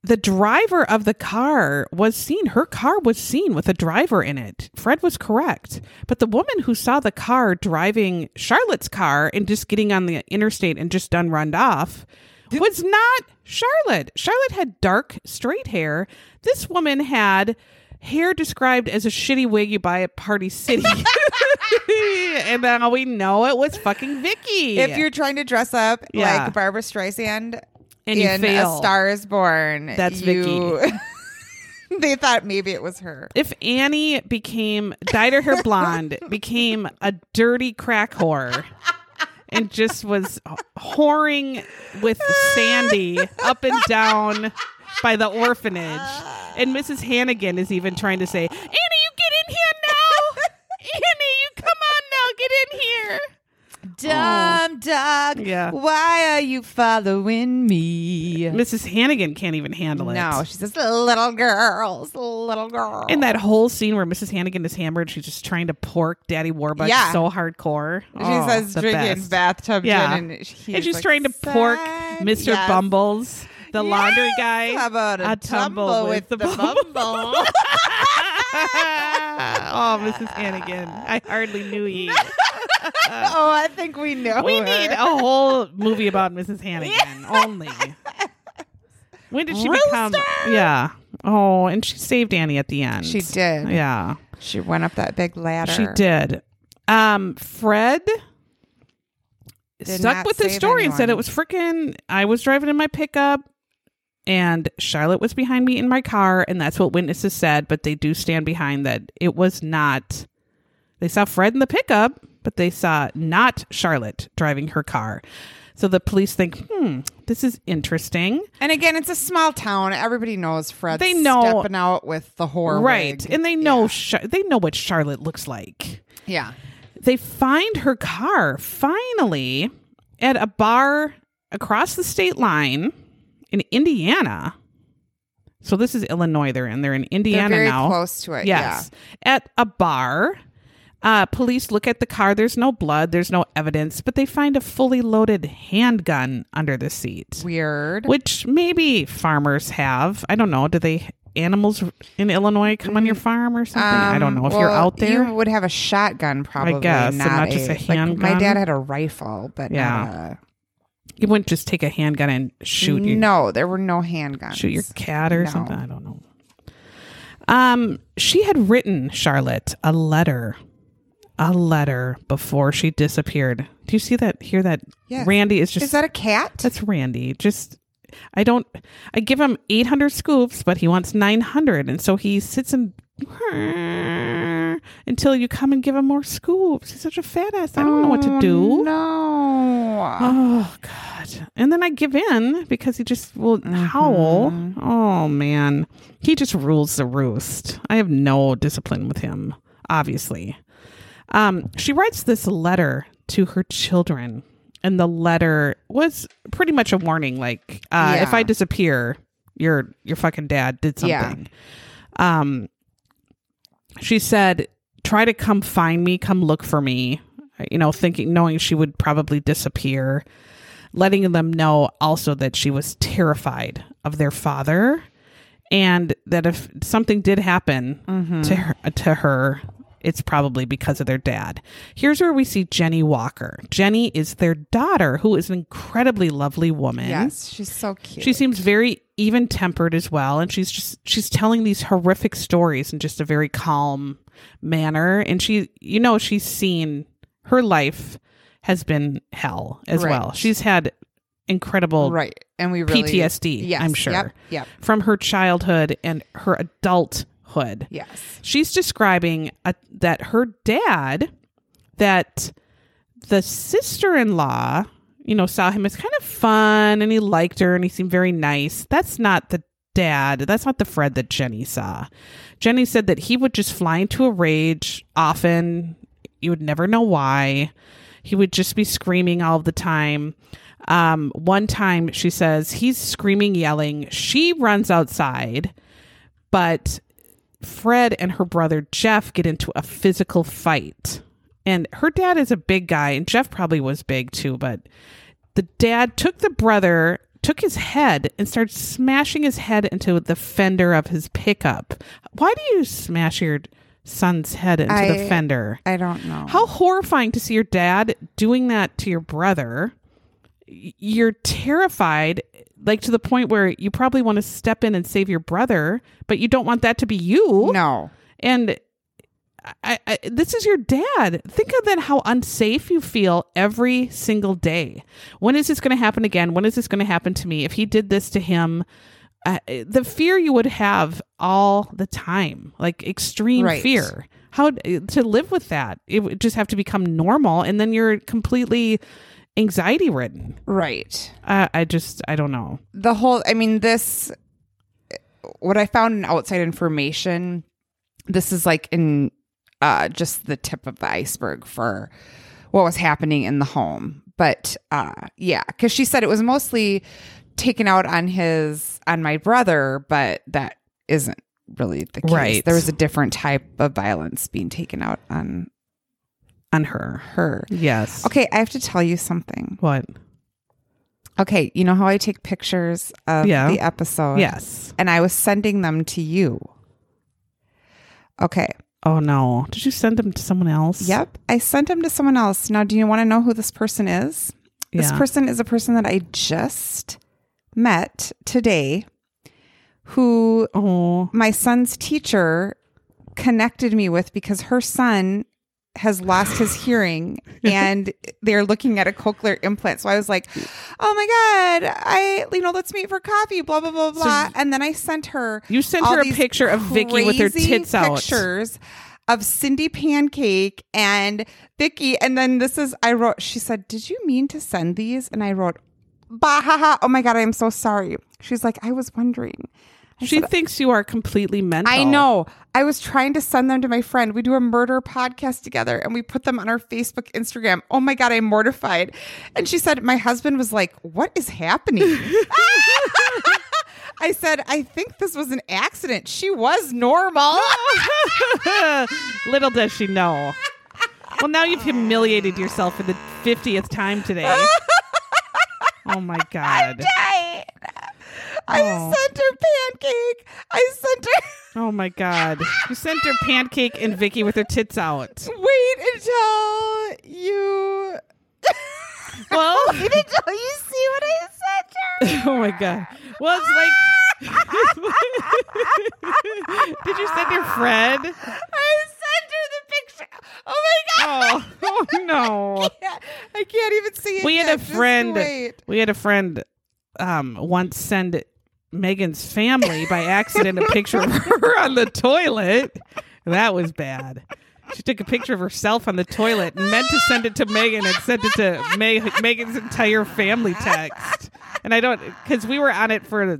the driver of the car was seen. Her car was seen with a driver in it. Fred was correct. But the woman who saw the car driving Charlotte's car and just getting on the interstate and just done run off was not Charlotte. Charlotte had dark, straight hair. This woman had hair described as a shitty wig you buy at Party City. and now we know it was fucking Vicky. If you're trying to dress up Yeah. like Barbra Streisand And you in fail. A Star is Born, That's you- they thought maybe it was her. if Annie became dyed her hair blonde, became a dirty crack whore, and just was whoring with Sandy up and down by the orphanage, and Mrs. Hannigan is even trying to say, "Annie, you get in here now, Annie, you come on now, get in here." Dumb dog. Yeah. Why are you following me? Mrs. Hannigan can't even handle it. No, she says little girls, little girl. In that whole scene where Mrs. Hannigan is hammered, she's just trying to pork Daddy Warbucks Yeah. so hardcore. she Oh, says the drinking best. bathtub Yeah. gin, and, he and is she's like, trying to pork "Son, Mr. yes. Bumbles, the laundry Yes, guy. How about a, tumble, with, the bumble? oh, Mrs. Hannigan. I hardly knew ye. oh, I think we know. We her. need a whole movie about Mrs. Hannigan only. When did she become? Rooster! Yeah. Oh, and she saved Annie at the end. She did. Yeah, She went up that big ladder. she did. Um, Fred Did stuck with the save story and said it was freaking. I was driving in my pickup, and Charlotte was behind me in my car, and that's what witnesses said. But they do stand behind that it was not. They saw Fred in the pickup, but they saw not Charlotte driving her car. So the police think, hmm, this is interesting. And again, it's a small town. Everybody knows Fred. They know- stepping out with the whore right. wig. And they know Yeah. Char- they know what Charlotte looks like. yeah. They find her car finally at a bar across the state line in Indiana. So this is Illinois they're in. They're in They're Indiana very now. close to it. Yes. At a bar. Uh, police look at the car. There's no blood. There's no evidence, but they find a fully loaded handgun under the seat, Weird. which maybe farmers have. I don't know. Do they animals in Illinois come on your farm or something? I don't know if you're. Um, well, out there. You would have a shotgun, probably. guess, not, not just a like, my dad had a rifle, but Yeah. a- You wouldn't just take a handgun and shoot your No, there were no handguns. shoot your cat or No. something. I don't know. Um, she had written Charlotte a letter, a letter before she disappeared. Do you see that? Hear that? Yes. Randy is just Is that a cat? that's Randy. Just I don't. I give him eight hundred scoops, but he wants nine hundred, and so he sits and until you come and give him more scoops. He's such a fat ass. I don't know what to oh, do. No. Oh God! And then I give in because he just will howl. Mm-hmm. Oh man, he just rules the roost. I have no discipline with him. Obviously, um, she writes this letter to her children, and the letter was pretty much a warning. Like, uh, if I disappear, your your fucking dad did Yeah. something. Um, she said, "Try to come find me. Come look for me." You know, thinking, knowing she would probably disappear, letting them know also that she was terrified of their father, and that if something did happen to her, to her, it's probably because of their dad. Here's where we see Jenny Walker. Jenny is their daughter, who is an incredibly lovely woman. Yes, she's so cute. She seems very even tempered as well, and she's just she's telling these horrific stories in just a very calm manner. And she, you know, she's seen her life has been hell as Right. well. She's had incredible right. And we really PTSD, Yes. I'm sure. Yep. Yep. from her childhood and her Yes. She's describing a, that her dad, that the sister in law, you know, saw him as kind of fun and he liked her and he seemed very nice. That's not the dad. That's not the Fred that Jenny saw. Jenny said that he would just fly into a rage often. You would never know why. He would just be screaming all the time. Um, one time she says he's screaming, yelling. She runs outside, but Fred and her brother Jeff get into a physical fight. And her dad is a big guy, and Jeff probably was big too, but the dad took the brother, took his head, and started smashing his head into the fender of his pickup. Why do you smash your son's head into the fender? I don't know. How horrifying to see your dad doing that to your brother. You're terrified, like to the point where you probably want to step in and save your brother, but you don't want that to be you. No. And I, I, this is your dad. Think of then how unsafe you feel every single day. When is this going to happen again? When is this going to happen to me? If he did this to him, uh, the fear you would have all the time, like extreme Right. fear. How to live with that? It would just have to become normal, and then you're completely anxiety ridden. Right. Uh, I just, I don't know. the whole i mean this what i found in outside information this is like in uh just the tip of the iceberg for what was happening in the home but uh yeah because she said it was mostly taken out on his on my brother but that isn't really the case Right. there was a different type of violence being taken out on On her, her yes. okay i have to tell you something What? okay you know how i take pictures of Yeah. the episode Yes. and I was sending them to you. Okay. Oh no! Did you send them to someone else? Yep. I sent them to someone else. Now, do you want to know who this person is? This person is a person that I just met today who Oh, my son's teacher connected me with because her son has lost his hearing and they're looking at a cochlear implant. So I was like, "Oh my god, I you know, let's meet for coffee, blah blah blah blah." and then I sent her You sent her a picture of Vicky with her tits out. Pictures of Cindy Pancake and Vicky and then this is I wrote she said, "Did you mean to send these?" And I wrote, "Bah ha ha. Oh my god, I am so sorry." She's like, "I was wondering." She said, thinks you are completely mental. I know. I was trying to send them to my friend. We do a murder podcast together and we put them on our Facebook, Instagram. Oh my God, I'm mortified. And she said, My husband was like, What is happening? I said, I think this was an accident. She was normal. Little does she know. Well, now you've humiliated yourself for the fiftieth time today. Oh my god! I Oh. sent her pancake. I sent her. Oh my god! You sent her pancake and Vicky with her tits out. Wait until you. Well, Wait until you see what I sent her. oh my god! Well, it's like. Did you send her Fred? I sent her the picture. Oh my god! Oh, oh no! I can't even see it. we had yet. a Just friend we had a friend um once send megan's family by accident a picture of her on the toilet that was bad she took a picture of herself on the toilet and meant to send it to megan and sent it to Meg- megan's entire family text and i don't because we were on it for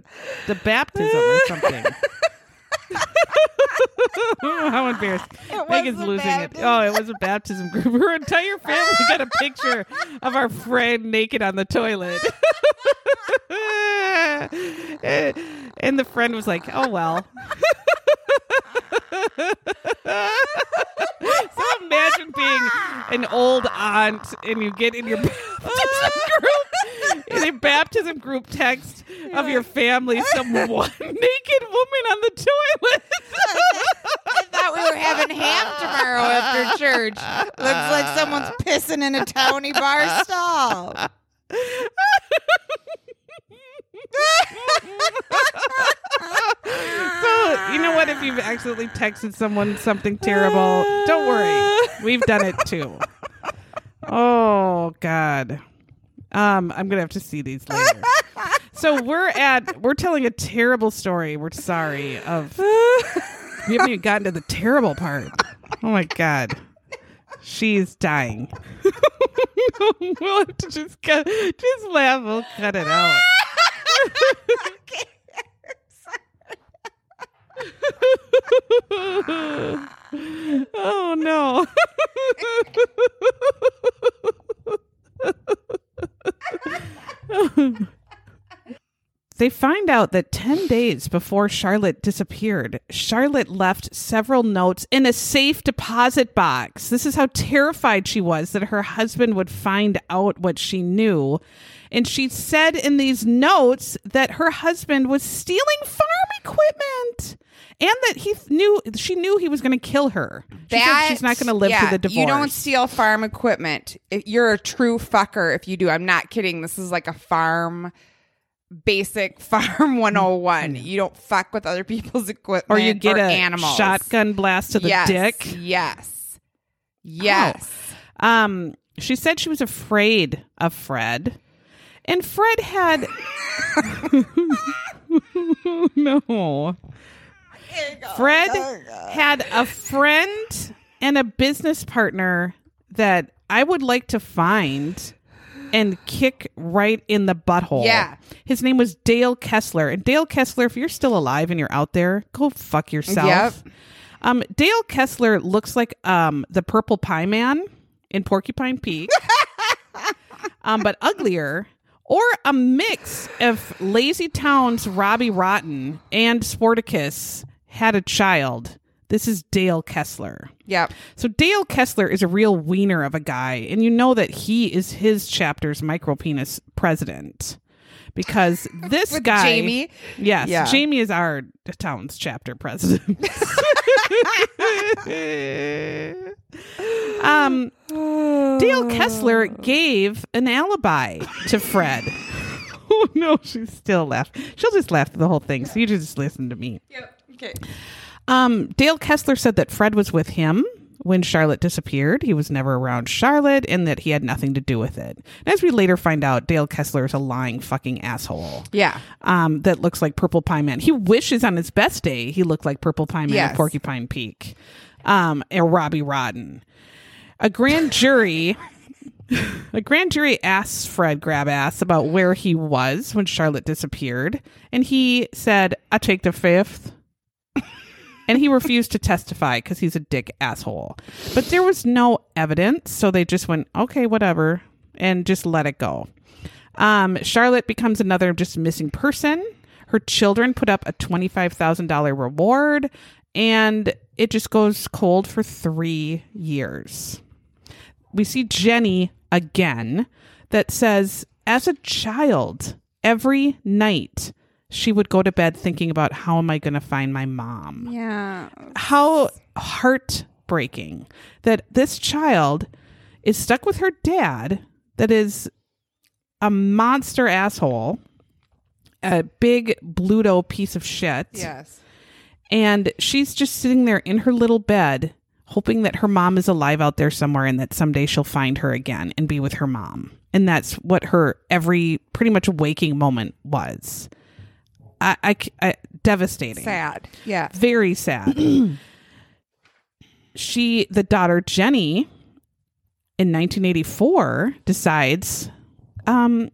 the, baptism or something How embarrassing. was Megan's losing it. Oh, it was a baptism group. Her entire family got a picture of our friend naked on the toilet. and the friend was like, oh, well. so imagine being an old aunt and you get in your baptism group, in a baptism group text of your family, some one naked woman on the toilet. I thought we were having ham tomorrow after church. Looks like someone's pissing in a towny bar stall. So, you know what? If you've accidentally texted someone something terrible, don't worry. We've done it too. Oh, God. Um, I'm gonna have to see these later. so we're at we're telling a terrible story. We're sorry of we haven't even gotten to the terrible part. Oh my god. She's dying. we'll have to just cut just laugh, we'll cut it out. oh no. They find out that 10 days before Charlotte disappeared, Charlotte left several notes in a safe deposit box. This is how terrified she was that her husband would find out what she knew. And she said in these notes that her husband was stealing farm equipment and that he knew she knew he was going to kill her. She said she's not going to live yeah, through the divorce. You don't steal farm equipment. You're a true fucker if you do. I'm not kidding. This is like a farm basic farm 101. You don't fuck with other people's equipment or you get a animals. shotgun blast to the yes, dick. Yes. Yes. Um, she said she was afraid of Fred, and Fred had no. Fred had a friend and a business partner that I would like to find and kick right in the butthole. Yeah. His name was Dale Kessler. And Dale Kessler, if you're still alive and you're out there, go fuck yourself. Yep. Um, Dale Kessler looks like um the purple pie man in Porcupine Peak. um, but uglier. Or a mix of Lazy Town's Robbie Rotten and Sportacus had a child. This is Dale Kessler. Yep. So Dale Kessler is a real wiener of a guy, and you know that he is his chapter's micropenis president. Because this guy Jamie? Yes, Yeah. Jamie is our town's chapter president. um Dale Kessler gave an alibi to Fred. oh no, she's still left. She'll just laugh through the whole thing. So you just listen to me. Yep. Okay. Um, Dale Kessler said that Fred was with him when Charlotte disappeared. He was never around Charlotte and that he had nothing to do with it. And as we later find out, Dale Kessler is a lying fucking asshole. Yeah. Um, that looks like Purple Pie Man. He wishes on his best day he looked like Purple Pie Man Yes. at Porcupine Peak. Um, or Robbie Rotten. A grand jury a grand jury asks Fred Grabass about where he was when Charlotte disappeared, and he said, I take the fifth. And he refused to testify because he's a dick asshole. But there was no evidence, so they just went, okay, whatever, and just let it go. Um, Charlotte becomes another just missing person. Her children put up a $25,000 reward, and it just goes cold for three years we see Jenny again that says, as a child, every night she would go to bed thinking about how am I going to find my mom? Yeah. How heartbreaking that this child is stuck with her dad that is a monster asshole, a big Bluto piece of shit Yes. and she's just sitting there in her little bed hoping that her mom is alive out there somewhere and that someday she'll find her again and be with her mom and that's what her every pretty much waking moment was i, I I- devastating Sad. Yeah. very sad she the daughter jenny in 1984 decides um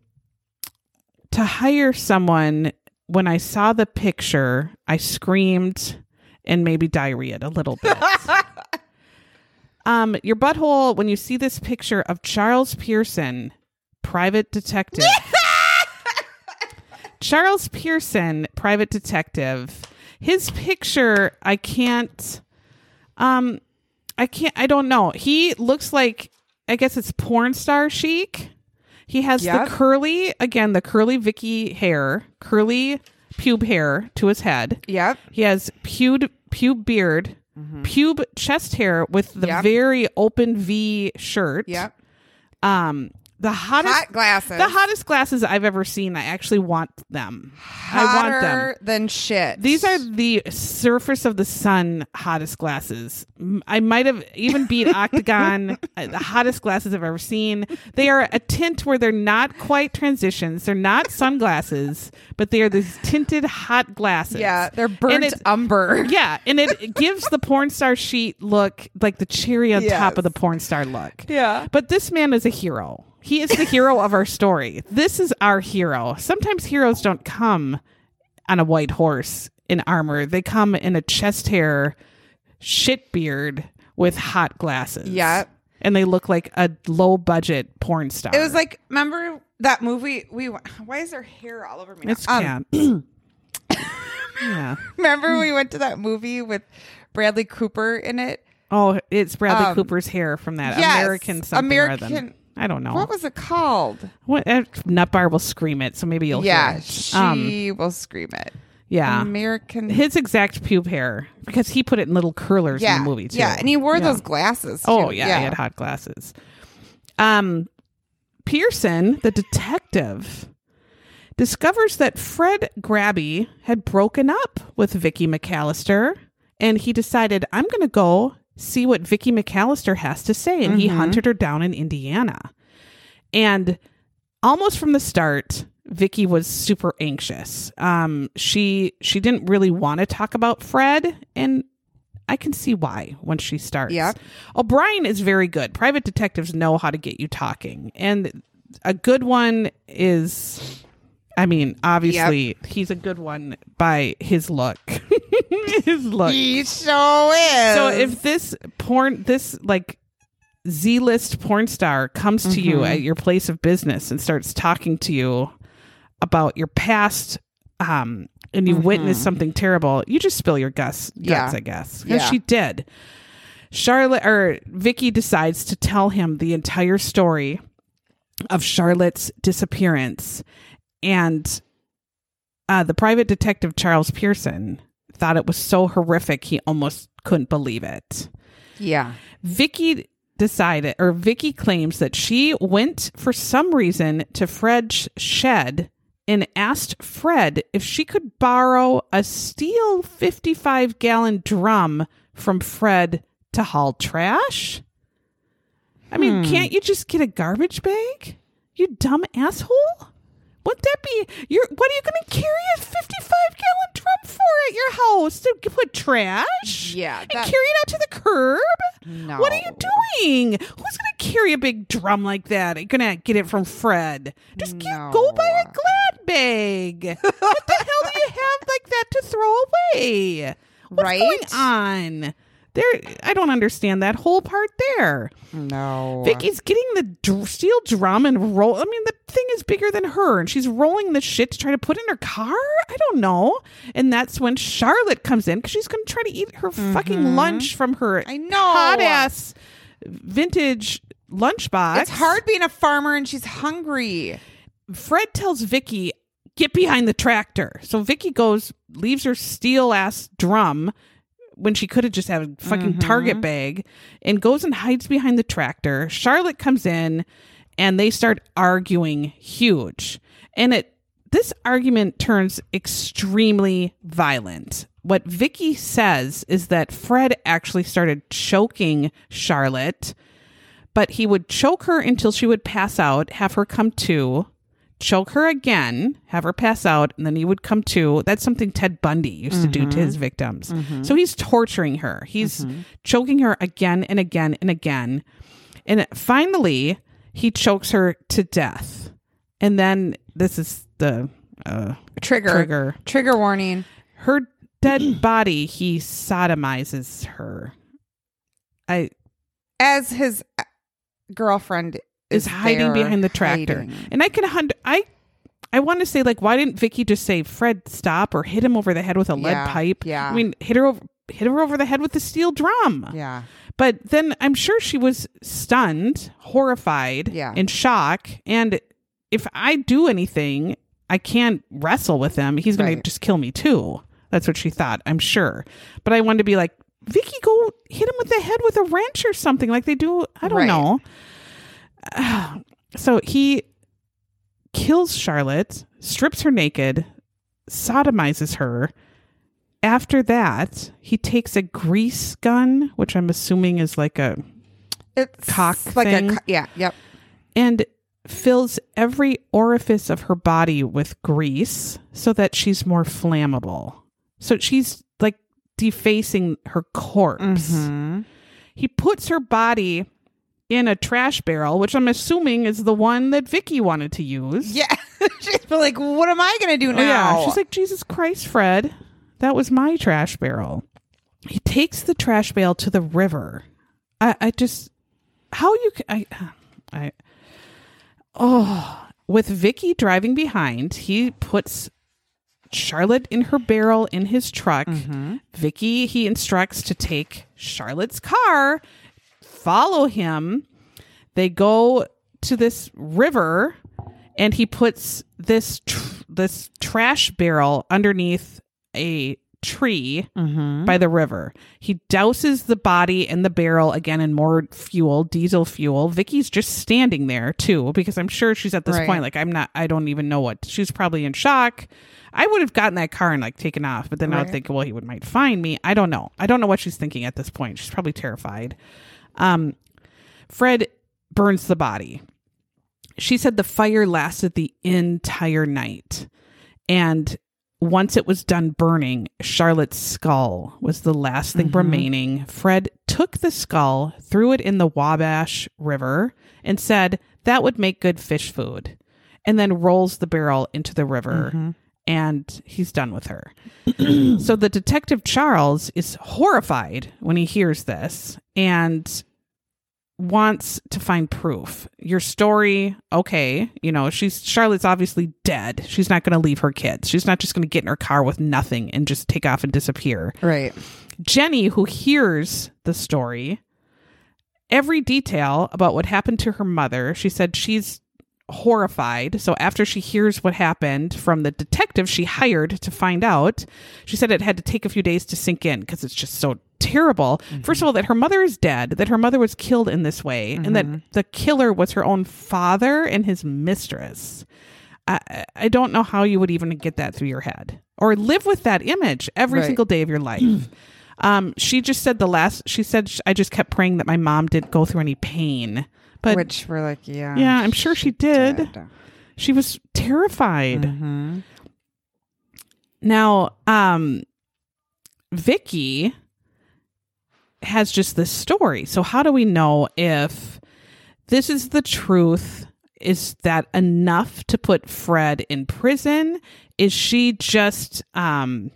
to hire someone when i saw the picture i screamed and maybe diarrheaed a little bit um your butthole when you see this picture of charles pearson private detective Charles Pearson, private detective. His picture, I can't um I can't I don't know. He looks like I guess it's porn star chic. He has Yep. the curly again, the curly Vicky hair, curly pube hair to his head. Yep. He has pube pube beard, pube chest hair with the Yep. very open V shirt Yep. um the hottest Hot glasses. the hottest glasses I've ever seen. I actually want them. I want them. Hotter than shit. These are the surface of the sun hottest glasses. I might have even beat Octagon, uh, the hottest glasses I've ever seen. They are a tint where they're not quite transitions. They're not sunglasses, but they are these tinted hot glasses. yeah, they're burnt it- umber. Yeah, and it gives the porn star sheet look like the cherry on top of the porn star look. Yeah. But this man is a hero. He is the hero of our story. This is our hero. Sometimes heroes don't come on a white horse in armor. They come in a chest hair shit beard with hot glasses. Yeah. And they look like a low budget porn star. It was like, remember that movie? We why is there hair all over me? now? it's Um, yeah. remember we went to that movie with Bradley Cooper in it. Oh, it's Bradley Um, Cooper's hair from that yes, American something or other. American- I don't know. What was it called? What uh, Nutbar will scream it, so maybe you'll yeah, hear it. she Um, will scream it. yeah. American. His exact pube hair because he put it in little curlers yeah, in the movie too. yeah, and he wore Yeah. those glasses. Oh too. yeah, he had hot glasses. Um, Pearson, the detective, discovers that Fred Grabbe had broken up with Vicky McAllister, and he decided, "I'm going to go see what Vicky McAllister has to say." And he Mm-hmm. hunted her down in Indiana, and almost from the start. Vicky was super anxious. Um, she she didn't really want to talk about Fred, and I can see why when she starts. Yep. O'Brien is very good. Private detectives know how to get you talking. And a good one is I mean, obviously he's a good one by his look. his look. He so is. So if this porn this like Z list porn star comes to you at your place of business and starts talking to you about your past um and you witnessed something terrible, you just spill your guts, guts Yeah. I guess. Because Yeah. she did. Charlotte or Vicky decides to tell him the entire story of Charlotte's disappearance and uh, the private detective Charles Pearson thought it was so horrific he almost couldn't believe it. yeah, Vicky decided, or Vicky claims that she went for some reason to Fred's shed and asked Fred if she could borrow a steel 55 gallon drum from Fred to haul trash. I mean, can't you just get a garbage bag? You dumb asshole. Wouldn't that be? You're what are you going to carry a 55 gallon drum for at your house to put trash? Yeah, and carry it out to the curb. No. What are you doing? Who's going to carry a big drum like that? Are you going to get it from Fred? Just get, go buy a glad bag. what the hell do you have like that to throw away? What's Right? going on? There, I don't understand that whole part there. no. Vicky's getting the dr- steel drum and roll. I mean, the thing is bigger than her, and she's rolling the shit to try to put in her car. I don't know. And that's when Charlotte comes in because she's going to try to eat her fucking lunch from her Mm-hmm. I know. hot ass vintage lunchbox. It's hard being a farmer and she's hungry. Fred tells Vicky, "Get behind the tractor." So Vicky goes, leaves her steel ass drum when she could have just had a fucking Mm-hmm. Target bag, and goes and hides behind the tractor. Charlotte comes in, and they start arguing huge, and it this argument turns extremely violent. What Vicky says is that Fred actually started choking Charlotte but he would choke her until she would pass out, have her come to, choke her again, have her pass out, and then he would come to. That's something Ted Bundy used to do to his victims. So he's torturing her. He's choking her again and again and again. And finally, he chokes her to death. And then this is the uh, Trigger. trigger. Trigger warning. Her dead body, he sodomizes her. I As his uh, girlfriend is hiding behind the tractor. hiding. And I can hunt. I I want to say like why didn't Vicky just say Fred stop or hit him over the head with a lead Yeah, pipe? yeah. I mean hit her over hit her over the head with the steel drum. Yeah. But then I'm sure she was stunned, horrified, Yeah. in shock and if I do anything, I can't wrestle with him. He's going Right. to just kill me too. That's what she thought, I'm sure. But I wanted to be like, Vicky, go hit him with the head with a wrench or something like they do. I don't Right. know. so he kills Charlotte, strips her naked, sodomizes her. After that, he takes a grease gun, which I'm assuming is like a It's Cock like thing. a yeah, yep. and fills every orifice of her body with grease so that she's more flammable. So she's like defacing her corpse. Mm-hmm. He puts her body in a trash barrel, which I'm assuming is the one that Vicky wanted to use. Yeah, she's like, what am I gonna do Oh, now? yeah. She's like, Jesus Christ, Fred. That was my trash barrel. He takes the trash barrel to the river. I, I just, how you, I, I, oh, with Vicky driving behind, he puts Charlotte in her barrel in his truck. Mm-hmm. Vicky, he instructs to take Charlotte's car, follow him. They go to this river and he puts this tr- this trash barrel underneath a tree mm-hmm. by the river. He douses the body in the barrel again in more fuel, diesel fuel. Vicky's just standing there too because I'm sure she's at this Right. point like I'm not I don't even know what. She's probably in shock. I would have gotten that car and like taken off, but then I would think, well, he would might find me. I don't know. I don't know what she's thinking at this point. She's probably terrified. Um, Fred burns the body. She said the fire lasted the entire night. And once it was done burning, Charlotte's skull was the last thing remaining. Fred took the skull, threw it in the Wabash River, and said that would make good fish food. And then rolls the barrel into the river. And he's done with her. so the detective Charles is horrified when he hears this and wants to find proof. Your story, okay, you know, she's Charlotte's obviously dead. She's not going to leave her kids. She's not just going to get in her car with nothing and just take off and disappear. right. Jenny, who hears the story, every detail about what happened to her mother, she said she's horrified. So after she hears what happened from the detective she hired to find out, she said it had to take a few days to sink in because it's just so terrible. First of all, that her mother is dead, that her mother was killed in this way, and that the killer was her own father and his mistress. I, I don't know how you would even get that through your head or live with that image every Right. single day of your life. um, she just said the last. She said I just kept praying that my mom didn't go through any pain, but Which we're like, yeah, yeah, I'm sure she did. did. She was terrified. Mm-hmm. Now, um, Vicky has just this story. So how do we know if this is the truth? Is that enough to put Fred in prison? Is she just um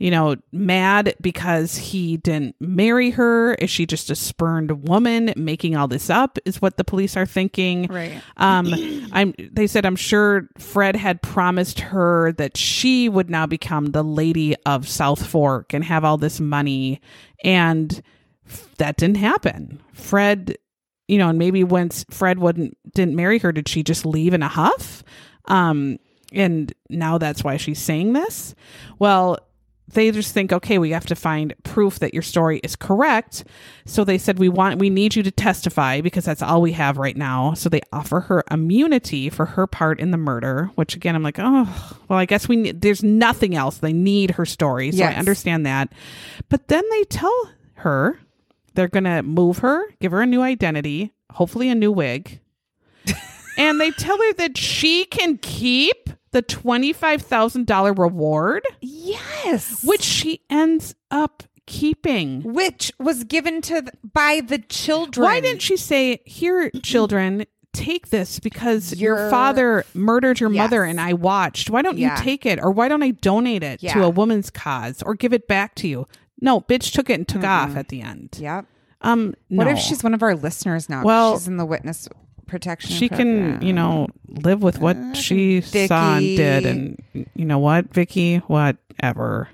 you know, mad because he didn't marry her? Is she just a spurned woman making all this up? Is what the police are thinking. Right. Um, I'm. They said I'm sure Fred had promised her that she would now become the lady of South Fork and have all this money, and that didn't happen. Fred, you know, and maybe once Fred wouldn't didn't marry her, did she just leave in a huff? Um, and now that's why she's saying this. Well, they just think, okay, we have to find proof that your story is correct. So they said, we want, we need you to testify because that's all we have right now. So they offer her immunity for her part in the murder, which again, I'm like, oh, well, I guess we need, there's nothing else. They need her story. So Yes. I understand that. But then they tell her they're going to move her, give her a new identity, hopefully a new wig. and they tell her that she can keep the $25,000 reward Yes. which she ends up keeping. which was given to th- by the children. Why didn't she say, "Here, children, take this because your Your- father murdered your Yes. mother and I watched. Why don't Yeah. you take it or why don't I donate it to a woman's cause or give it back to you?" No, bitch took it and took off at the end. Yep. Um, What if she's one of our listeners now? Well, she's in the witness protection. she can, you know, live with what she saw and did, and you know what, Vicky, whatever.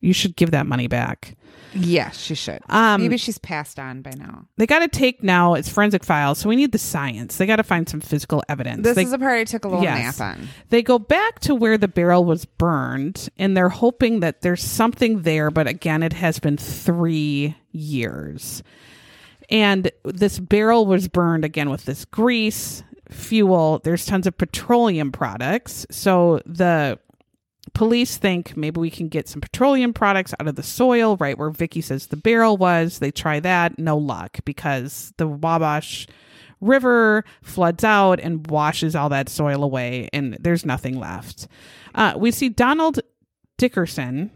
You should give that money back. Yeah, she should. Um, Maybe she's passed on by now. they got to take now. It's forensic files, so we need the science. They got to find some physical evidence. This they, is a part I took a little Yes. nap on. they go back to where the barrel was burned, and they're hoping that there's something there. But again, it has been three years, and this barrel was burned again with this grease. fuel, there's tons of petroleum products. So the police think maybe we can get some petroleum products out of the soil right where Vicky says the barrel was. They try that, no luck because the Wabash River floods out and washes all that soil away, and there's nothing left. Uh, we see Donald Dickerson.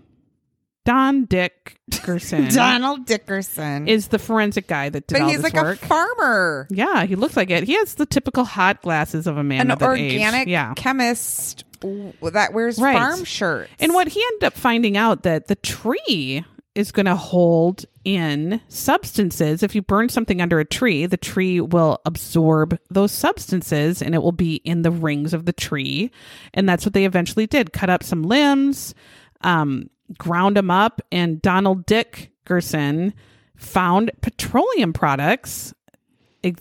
Don Dickerson Donald Dickerson. is the forensic guy that did but all he's this like work. a farmer, yeah, he looks like it. He has the typical hot glasses of a man an of organic Yeah, chemist that wears Right. farm shirts. And what he ended up finding out that the tree is going to hold in substances. If you burn something under a tree, the tree will absorb those substances and it will be in the rings of the tree. And that's what they eventually did cut up some limbs, um, ground them up, and Donald Dickerson found petroleum products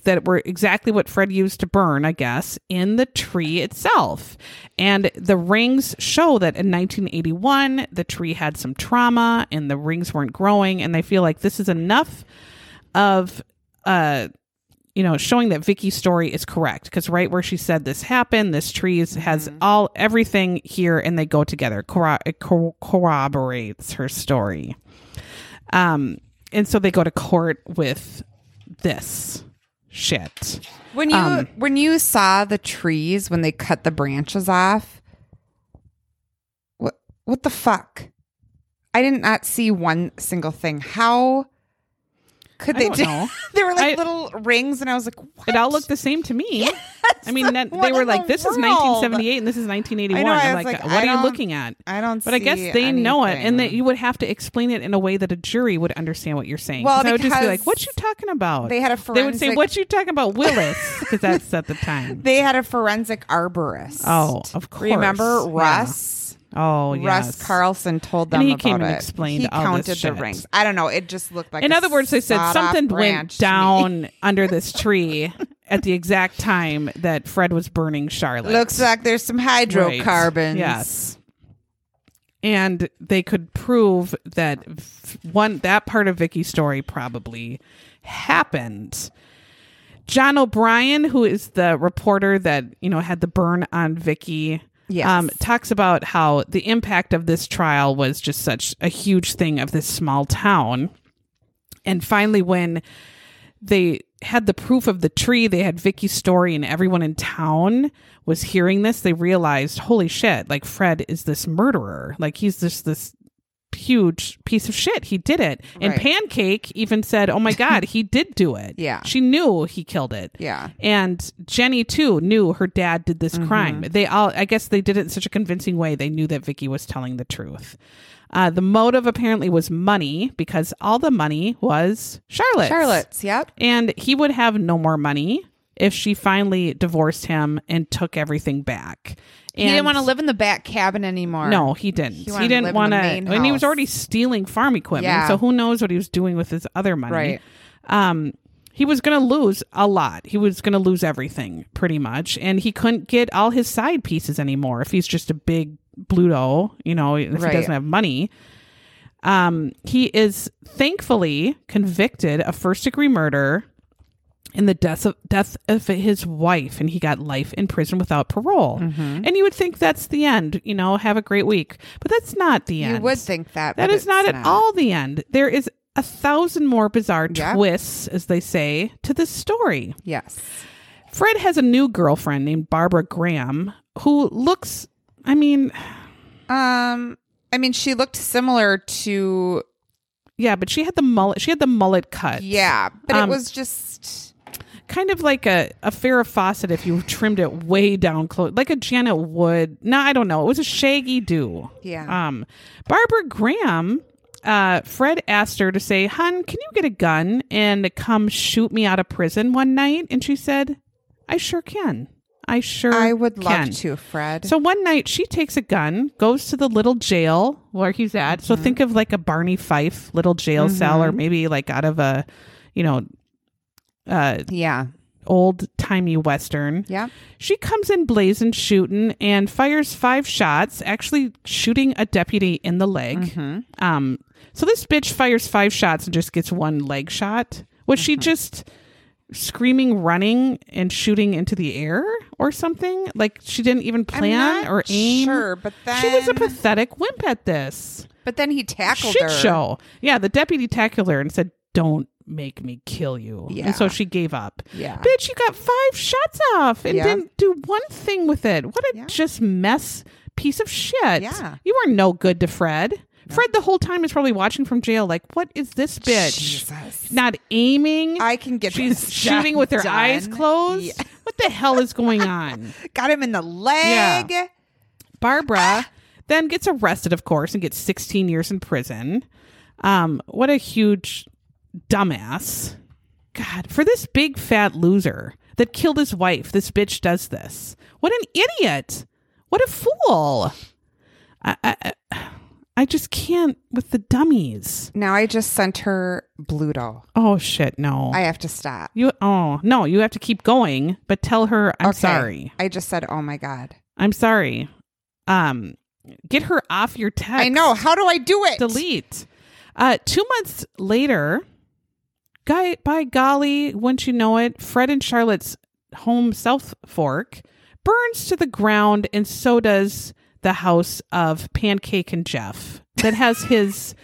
that were exactly what Fred used to burn, I guess, in the tree itself. And the rings show that in 1981, the tree had some trauma and the rings weren't growing. And they feel like this is enough of, uh, you know, showing that Vicky's story is correct because right where she said this happened, this tree is, has all everything here, and they go together. Corro- cor- corroborates her story. Um, and so they go to court with this shit. when you um, when you saw the trees when they cut the branches off, what what the fuck? I did not see one single thing. How could I they don't they were like I- little rings, and I was like, what? It all looked the same to me. I mean, that, they were like, the "This is 1978 and this is 1981." I I'm like, like, "What are you looking at?" I don't. But I guess they know it, and that you would have to explain it in a way that a jury would understand what you're saying. Well, I would just be like, "What you talking about?" they had a They would say, "What you talking about, Willis?" Because that's at the time. they had a forensic arborist. Oh, of course. Remember Yeah. Oh, yes. Russ Carlson told them And he came and it. explained He counted the rings. I don't know. It just looked like. In other words, they said something went down under this tree at the exact time that Fred was burning Charlotte. Looks like there's some hydrocarbons. Right. Yes. And they could prove that one that part of Vicky's story probably happened. John O'Brien, who is the reporter that you know had the burn on Vicky, Yes. um, talks about how the impact of this trial was just such a huge thing of this small town. And finally, when they had the proof of the tree, they had Vicky's story, and everyone in town was hearing this. They realized, holy shit! Like Fred is this murderer. Like he's just this huge piece of shit. He did it. And Right. Pancake even said, "Oh my god, he did do it." Yeah. she knew he killed it. Yeah. And Jenny too knew her dad did Mm-hmm. this crime. They all I guess they did it in such a convincing way they knew that Vicky was telling the truth. Uh, the motive apparently was money because all the money was Charlotte's. Charlotte's. Yep. And he would have no more money if she finally divorced him and took everything back. he didn't want to live in the back cabin anymore. No, he didn't. He He, wanted to live didn't want to. And he was already stealing farm equipment. Yeah. So who knows what he was doing with his other money? Right. Um, he was going to lose a lot. He was going to lose everything pretty much, and he couldn't get all his side pieces anymore if he's just a big Bluto. You know, if Right. he doesn't have money. Um, he is thankfully convicted of first degree murder in the death of death of his wife, and he got life in prison without parole. Mm-hmm. And you would think that's the end. You know, have a great week, but that's not the end. You would think that. that is not it's at all the end. There is a thousand more bizarre Yeah. twists, as they say, to this story. Yes. Fred has a new girlfriend named Barbara Graham who looks. I mean, Um. I mean, she looked similar to. yeah, but she had the mullet. She had the mullet cut. Yeah, but Um, it was just. Kind of like a, a Farrah Fawcett if you trimmed it way down close, like a Janet Wood. No, I don't know. It was a shaggy do. Yeah. Um, Barbara Graham, uh, Fred asked her to say, "Hun, can you get a gun and come shoot me out of prison one night?" And she said, "I sure can. I sure I would can." love to, Fred. So one night she takes a gun, goes to the little jail where he's at. So Mm-hmm. think of like a Barney Fife little jail cell, or maybe like out of a, you know, uh, yeah. old timey western. Yeah. She comes in blazing, shooting, and fires five shots, actually shooting a deputy in the leg. Mm-hmm. Um, so this bitch fires five shots and just gets one leg shot, Was she Mm-hmm. just screaming, running, and shooting into the air or something. Like she didn't even plan or aim. Sure, but then She was a pathetic wimp at this But then he tackled shit her. show. Yeah, the deputy tackled her and said, "Don't make me kill you." Yeah. And so she gave up. Yeah. Bitch, you got five shots off and Yeah. didn't do one thing with it. What a Yeah. just mess piece of shit. Yeah. You were no good to Fred. Fred the whole time is probably watching from jail like, what is this bitch? Jesus. Not aiming. I can get She's shooting with her done. eyes closed. Yeah. What the hell is going on? Got him in the leg. Barbara then gets arrested, of course, and gets 16 years in prison. Um, what a huge dumbass. God, for this big fat loser that killed his wife, this bitch does this. What an idiot. What a fool. I, I, I- just can't with the dummies. Now I just sent her Bluto. Oh, shit, no. I have to stop. you, oh, no, you have to keep going, but tell her I'm Okay. sorry. I just said, "Oh my god." I'm sorry. Um, get her off your text. I know. How do I do it? delete. Uh, two months later, guy by golly, wouldn't you know it? Fred and Charlotte's home South Fork burns to the ground, and so does the house of Pancake and Jeff that has his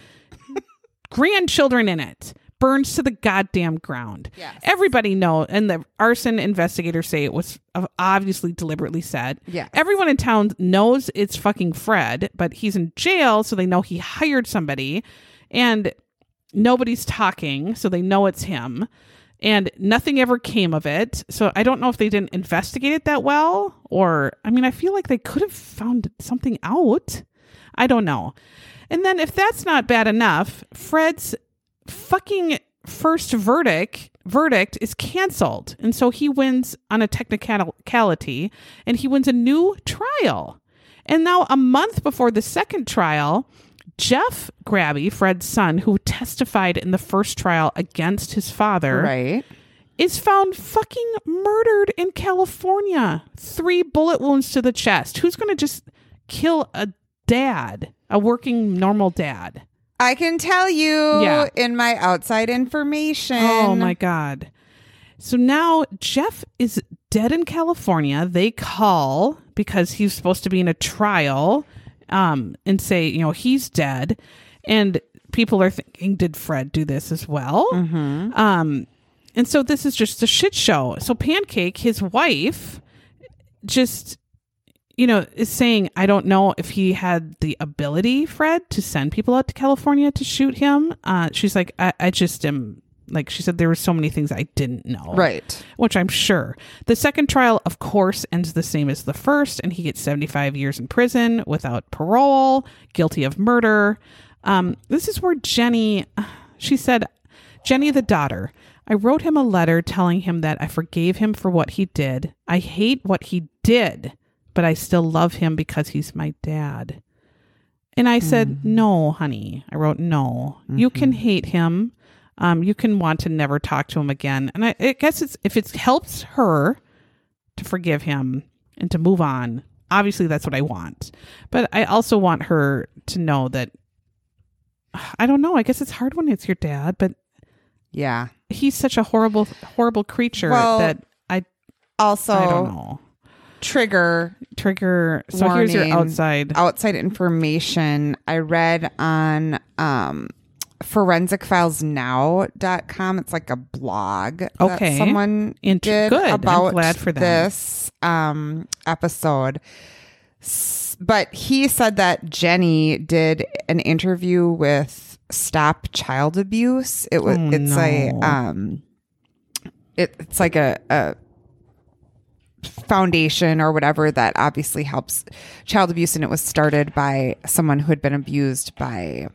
grandchildren in it. Burns to the goddamn ground. Yes. Everybody know, and the arson investigators say it was obviously deliberately set. Yes. Everyone in town knows it's fucking Fred, but he's in jail, so they know he hired somebody, and nobody's talking, so they know it's him. And nothing ever came of it. So I don't know if they didn't investigate it that well, or I mean, I feel like they could have found something out. I don't know. And then if that's not bad enough, Fred's fucking first verdict verdict is canceled. And so he wins on a technicality and he wins a new trial. And now a month before the second trial, Jeff Grabbe, Fred's son, who testified in the first trial against his father, Right. is found fucking murdered in California. Three bullet wounds to the chest. Who's going to just kill a dad, a working normal dad? I can tell you Yeah. in my outside information. Oh my God. So now Jeff is dead in California. They call because he's supposed to be in a trial um, and say, you know, he's dead. And people are thinking, did Fred do this as well? Um, and so this is just a shit show. So Pancake, his wife, just you know, is saying, I don't know if he had the ability, Fred, to send people out to California to shoot him. Uh, she's like, I, I just am, like, she said there were so many things I didn't know. Right. Which I'm sure. The second trial, of course, ends the same as the first, and he gets 75 years in prison without parole, guilty of murder. Um, this is where Jenny, she said, Jenny, the daughter, I wrote him a letter telling him that I forgave him for what he did. I hate what he did, but I still love him because he's my dad. And I said, No, honey. I wrote, No. You can hate him. Um, you can want to never talk to him again. And I, I guess it's if it helps her to forgive him and to move on, obviously that's what I want. But I also want her to know that I don't know. I guess it's hard when it's your dad, but Yeah. he's such a horrible, horrible creature Well, that I Also, I don't know. trigger Trigger. So here's your outside. outside information I read on um forensicfilesnow.com. It's like a blog Okay. that someone Int- did good. I'm about glad for them. this um episode. S- But he said that Jenny did an interview with Stop Child Abuse. It was Oh, it's a um it, it's like a, a foundation or whatever that obviously helps child abuse and it was started by someone who had been abused by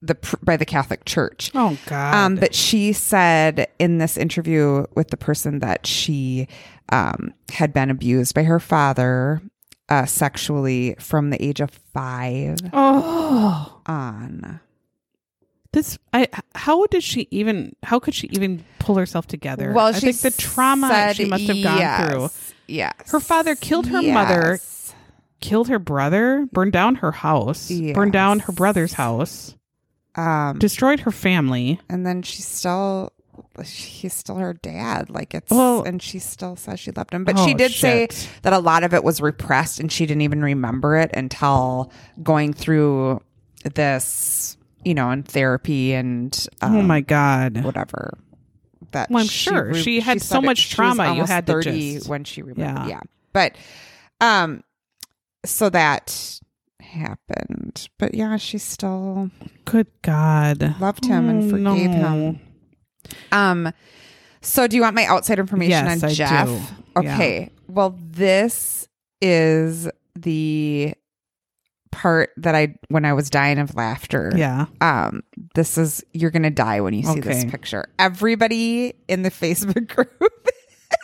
the by the Catholic Church. oh God. Um, but she said in this interview with the person that she um, had been abused by her father uh, sexually from the age of five oh. on. This I how did she even how could she even pull herself together? Well, I she think the trauma she must have gone yes, through. Yes, Her father killed her mother, killed her brother, burned down her house, burned down her brother's house, Um, destroyed her family. and then she's still he's still her dad. Like it's, Well- and she still says she loved him. But Oh, she did shit. say that a lot of it was repressed and she didn't even remember it until going through this, you know, in therapy and um, oh my god. whatever. That Well, I'm she sure. She had said so much she was trauma, you had to 30 just- when she remembered. Yeah. Yeah. But um so that happened. But yeah, she still Good God. loved him and Oh, forgave him. Um so do you want my outside information Yes, on I Jeff? do. Okay. Well, this is the part that I when I was dying of laughter. Yeah. Um, this is you're gonna die when you see this Okay. picture. Everybody in the Facebook group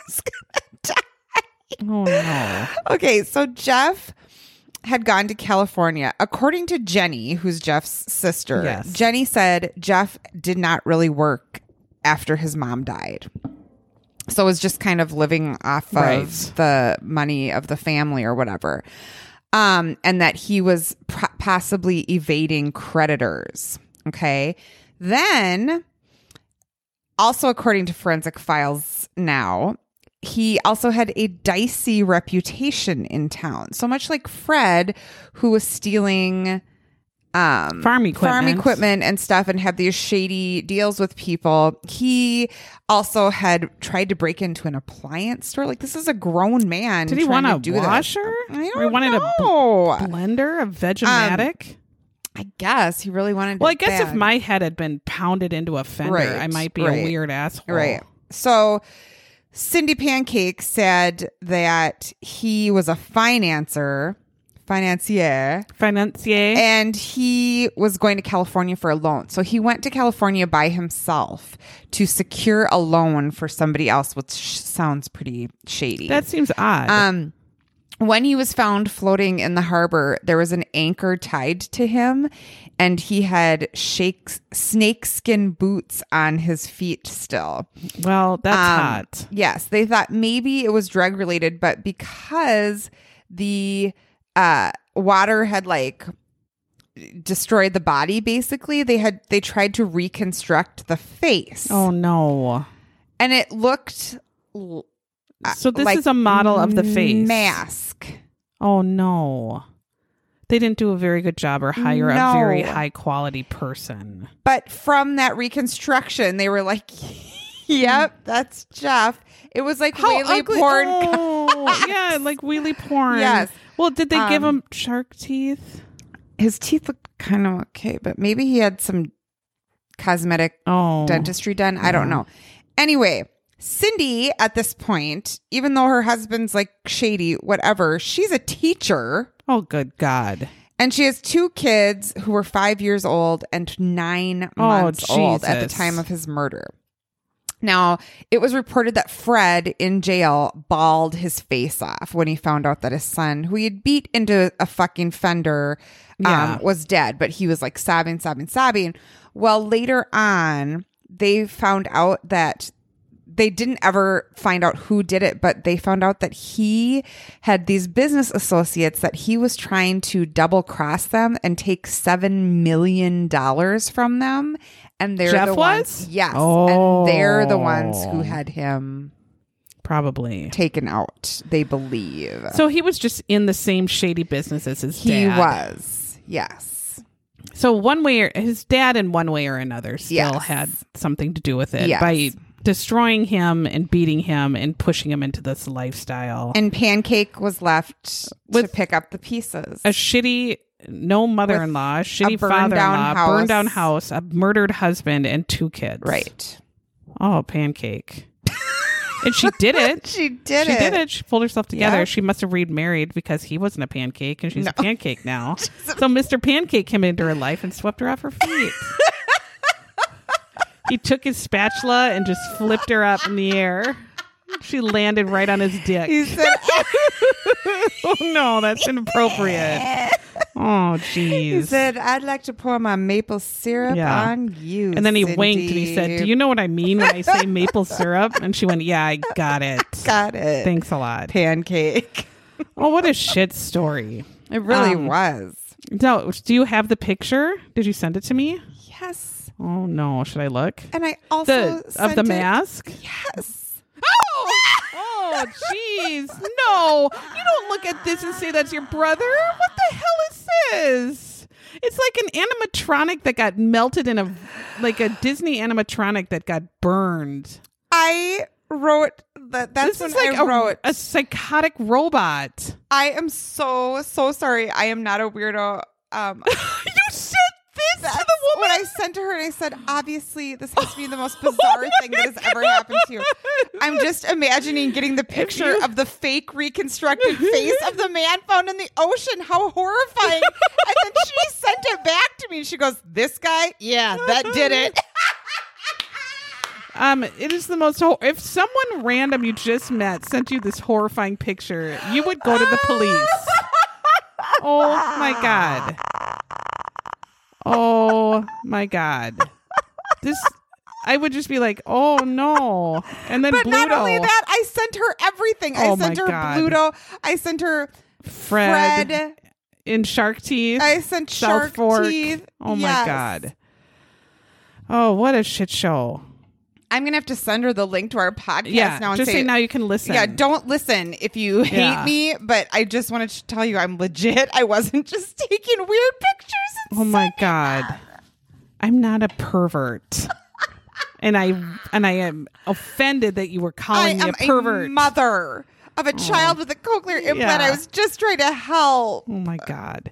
is gonna die. Oh no. Okay, so Jeff had gone to California. According to Jenny, who's Jeff's sister, Yes. Jenny said Jeff did not really work after his mom died. So was just kind of living off Right. of the money of the family or whatever. Um, and that he was possibly evading creditors. Okay. Then, also according to forensic files now, he also had a dicey reputation in town. So much like Fred, who was stealing um, Farm equipment. farm equipment and stuff and had these shady deals with people. He also had tried to break into an appliance store. Like this is a grown man. Did he want to a do this. washer? I Or he don't wanted a bl- Blender, a Um, Vegematic. I guess he really wanted. well, I guess if my head had been pounded into a fender, Right, I might be right, a weird asshole. Right. So Cindy Pancake said that he was a financier, financier, Financier. and he was going to California for a loan. So he went to California by himself to secure a loan for somebody else, which sounds pretty shady. that seems odd. Um, when he was found floating in the harbor, there was an anchor tied to him, and he had shakes, snakeskin boots on his feet still. well, that's Um, hot. Yes, they thought maybe it was drug related, but because the uh, water had like destroyed the body, basically they had they tried to reconstruct the face, Oh no. and it looked. l- So this like is a model of the face. mask. Oh no. They didn't do a very good job or hire No. a very high quality person. But from that reconstruction, they were like, "Yep, that's Jeff." It was like really ugly- porn. Oh, yeah, like wheelie porn. Yes. Well, did they give Um, him shark teeth? His teeth looked kind of okay, but maybe he had some cosmetic Oh. dentistry done. I don't know. Anyway, Cindy at this point, even though her husband's like shady, whatever, she's a teacher. Oh, good God. And she has two kids who were five years old and nine months old at the Oh, time of his murder. Now, it was reported that Fred in jail bawled his face off when he found out that his son, who he had beat into a fucking fender, Yeah. um, was dead. But he was like sobbing, sobbing, sobbing. Well, later on, they found out that they didn't ever find out who did it, but they found out that he had these business associates that he was trying to double cross them and take seven million dollars from them. And they're Jeff the ones, was? yes, and they're the ones Oh. who had him Probably. taken out. They believe So he was just in the same shady business as his dad. he dad. was. Yes, So one way or his dad in one way or another still Yes. had something to do with it Yes. by destroying him and beating him and pushing him into this lifestyle. and Pancake was left to pick up the pieces. a shitty no mother-in-law, shitty burned father-in-law, down burned down house. a murdered husband and two kids. right. Oh, pancake. and she did it. She did she it. She did it. She pulled herself together. Yep. She must have remarried because he wasn't a pancake and she's a pancake now. so Mr. Pancake came into her life and swept her off her feet. he took his spatula and just flipped her up in the air. She landed right on his dick. He said, oh no, that's inappropriate. Oh jeez. He said, I'd like to pour my maple syrup Yeah. on you. And then he Cindy. winked and he said, "Do you know what I mean when I say maple syrup?" And she went, "Yeah, I got it. got it? Thanks a lot." Pancake. Oh, what a shit story. It really Um, was. No, do you have the picture? Did you send it to me? Yes. Oh no, should I look? And I also The of the it- mask? Yes. Oh, oh, jeez. No, you don't look at this and say that's your brother. What the hell is this? It's like an animatronic that got melted in a, like a Disney animatronic that got burned. I wrote that. That's this is like I a, wrote. a psychotic robot. I am so so sorry. I am not a weirdo. Um, you said this that's to the when woman. I sent to her and I said, obviously, this has to be the most bizarre thing that has ever happened to you. I'm just imagining getting the picture you- of the fake reconstructed face of the man found in the ocean. How horrifying! and then she sent it back to me. She goes, "This guy, yeah, that did it." Um, it is the most. Hor- if someone random you just met sent you this horrifying picture, you would go to the police. oh my god. Oh my god. This, I would just be like, oh no, and then But Bluto, not only that, I sent her everything. I Oh sent my her God. Bluto. I sent her Fred, Fred. in Shark Teeth. I sent South Shark Fork. Teeth. Oh my god. Oh, what a shit show. I'm gonna have to send her the link to our podcast Yeah, now and just say, now you can listen. Yeah, don't listen if you hate Yeah. me, but I just wanted to tell you I'm legit. I wasn't just taking weird pictures. and Oh my god. I'm not a pervert. and I and I am offended that you were I calling me am a pervert. a mother of a oh. child with a cochlear implant. Yeah. I was just trying to help. oh my god.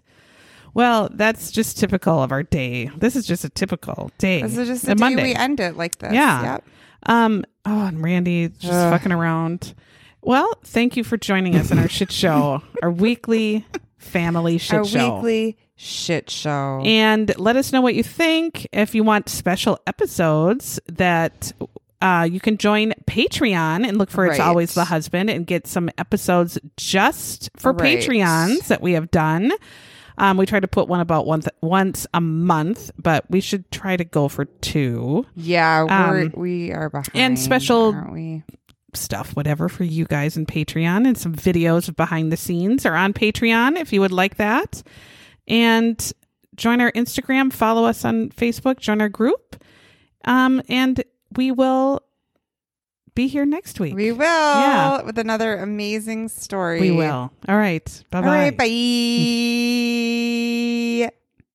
Well, that's just typical of our day. This is just a typical day. This is just a a day Monday. we end it like this. Yeah. Yep. Um. Oh, and Randy just Ugh. fucking around. Well, thank you for joining us in our shit show, our weekly family shit show. Our show. weekly shit show. And let us know what you think. If you want special episodes that uh, you can join Patreon and look for It's Right. Always the Husband and get some episodes just for Right. Patreons that we have done. Um, we try to put one about once once a month, but we should try to go for two yeah, we're, Um, we are behind. and special- stuff, whatever for you guys in Patreon, and some videos of behind the scenes are on Patreon if you would like that. And join our Instagram, follow us on Facebook, join our group, um, and we will be here next week. We will Yeah. with another amazing story. We will. All right. Bye All bye. right, bye.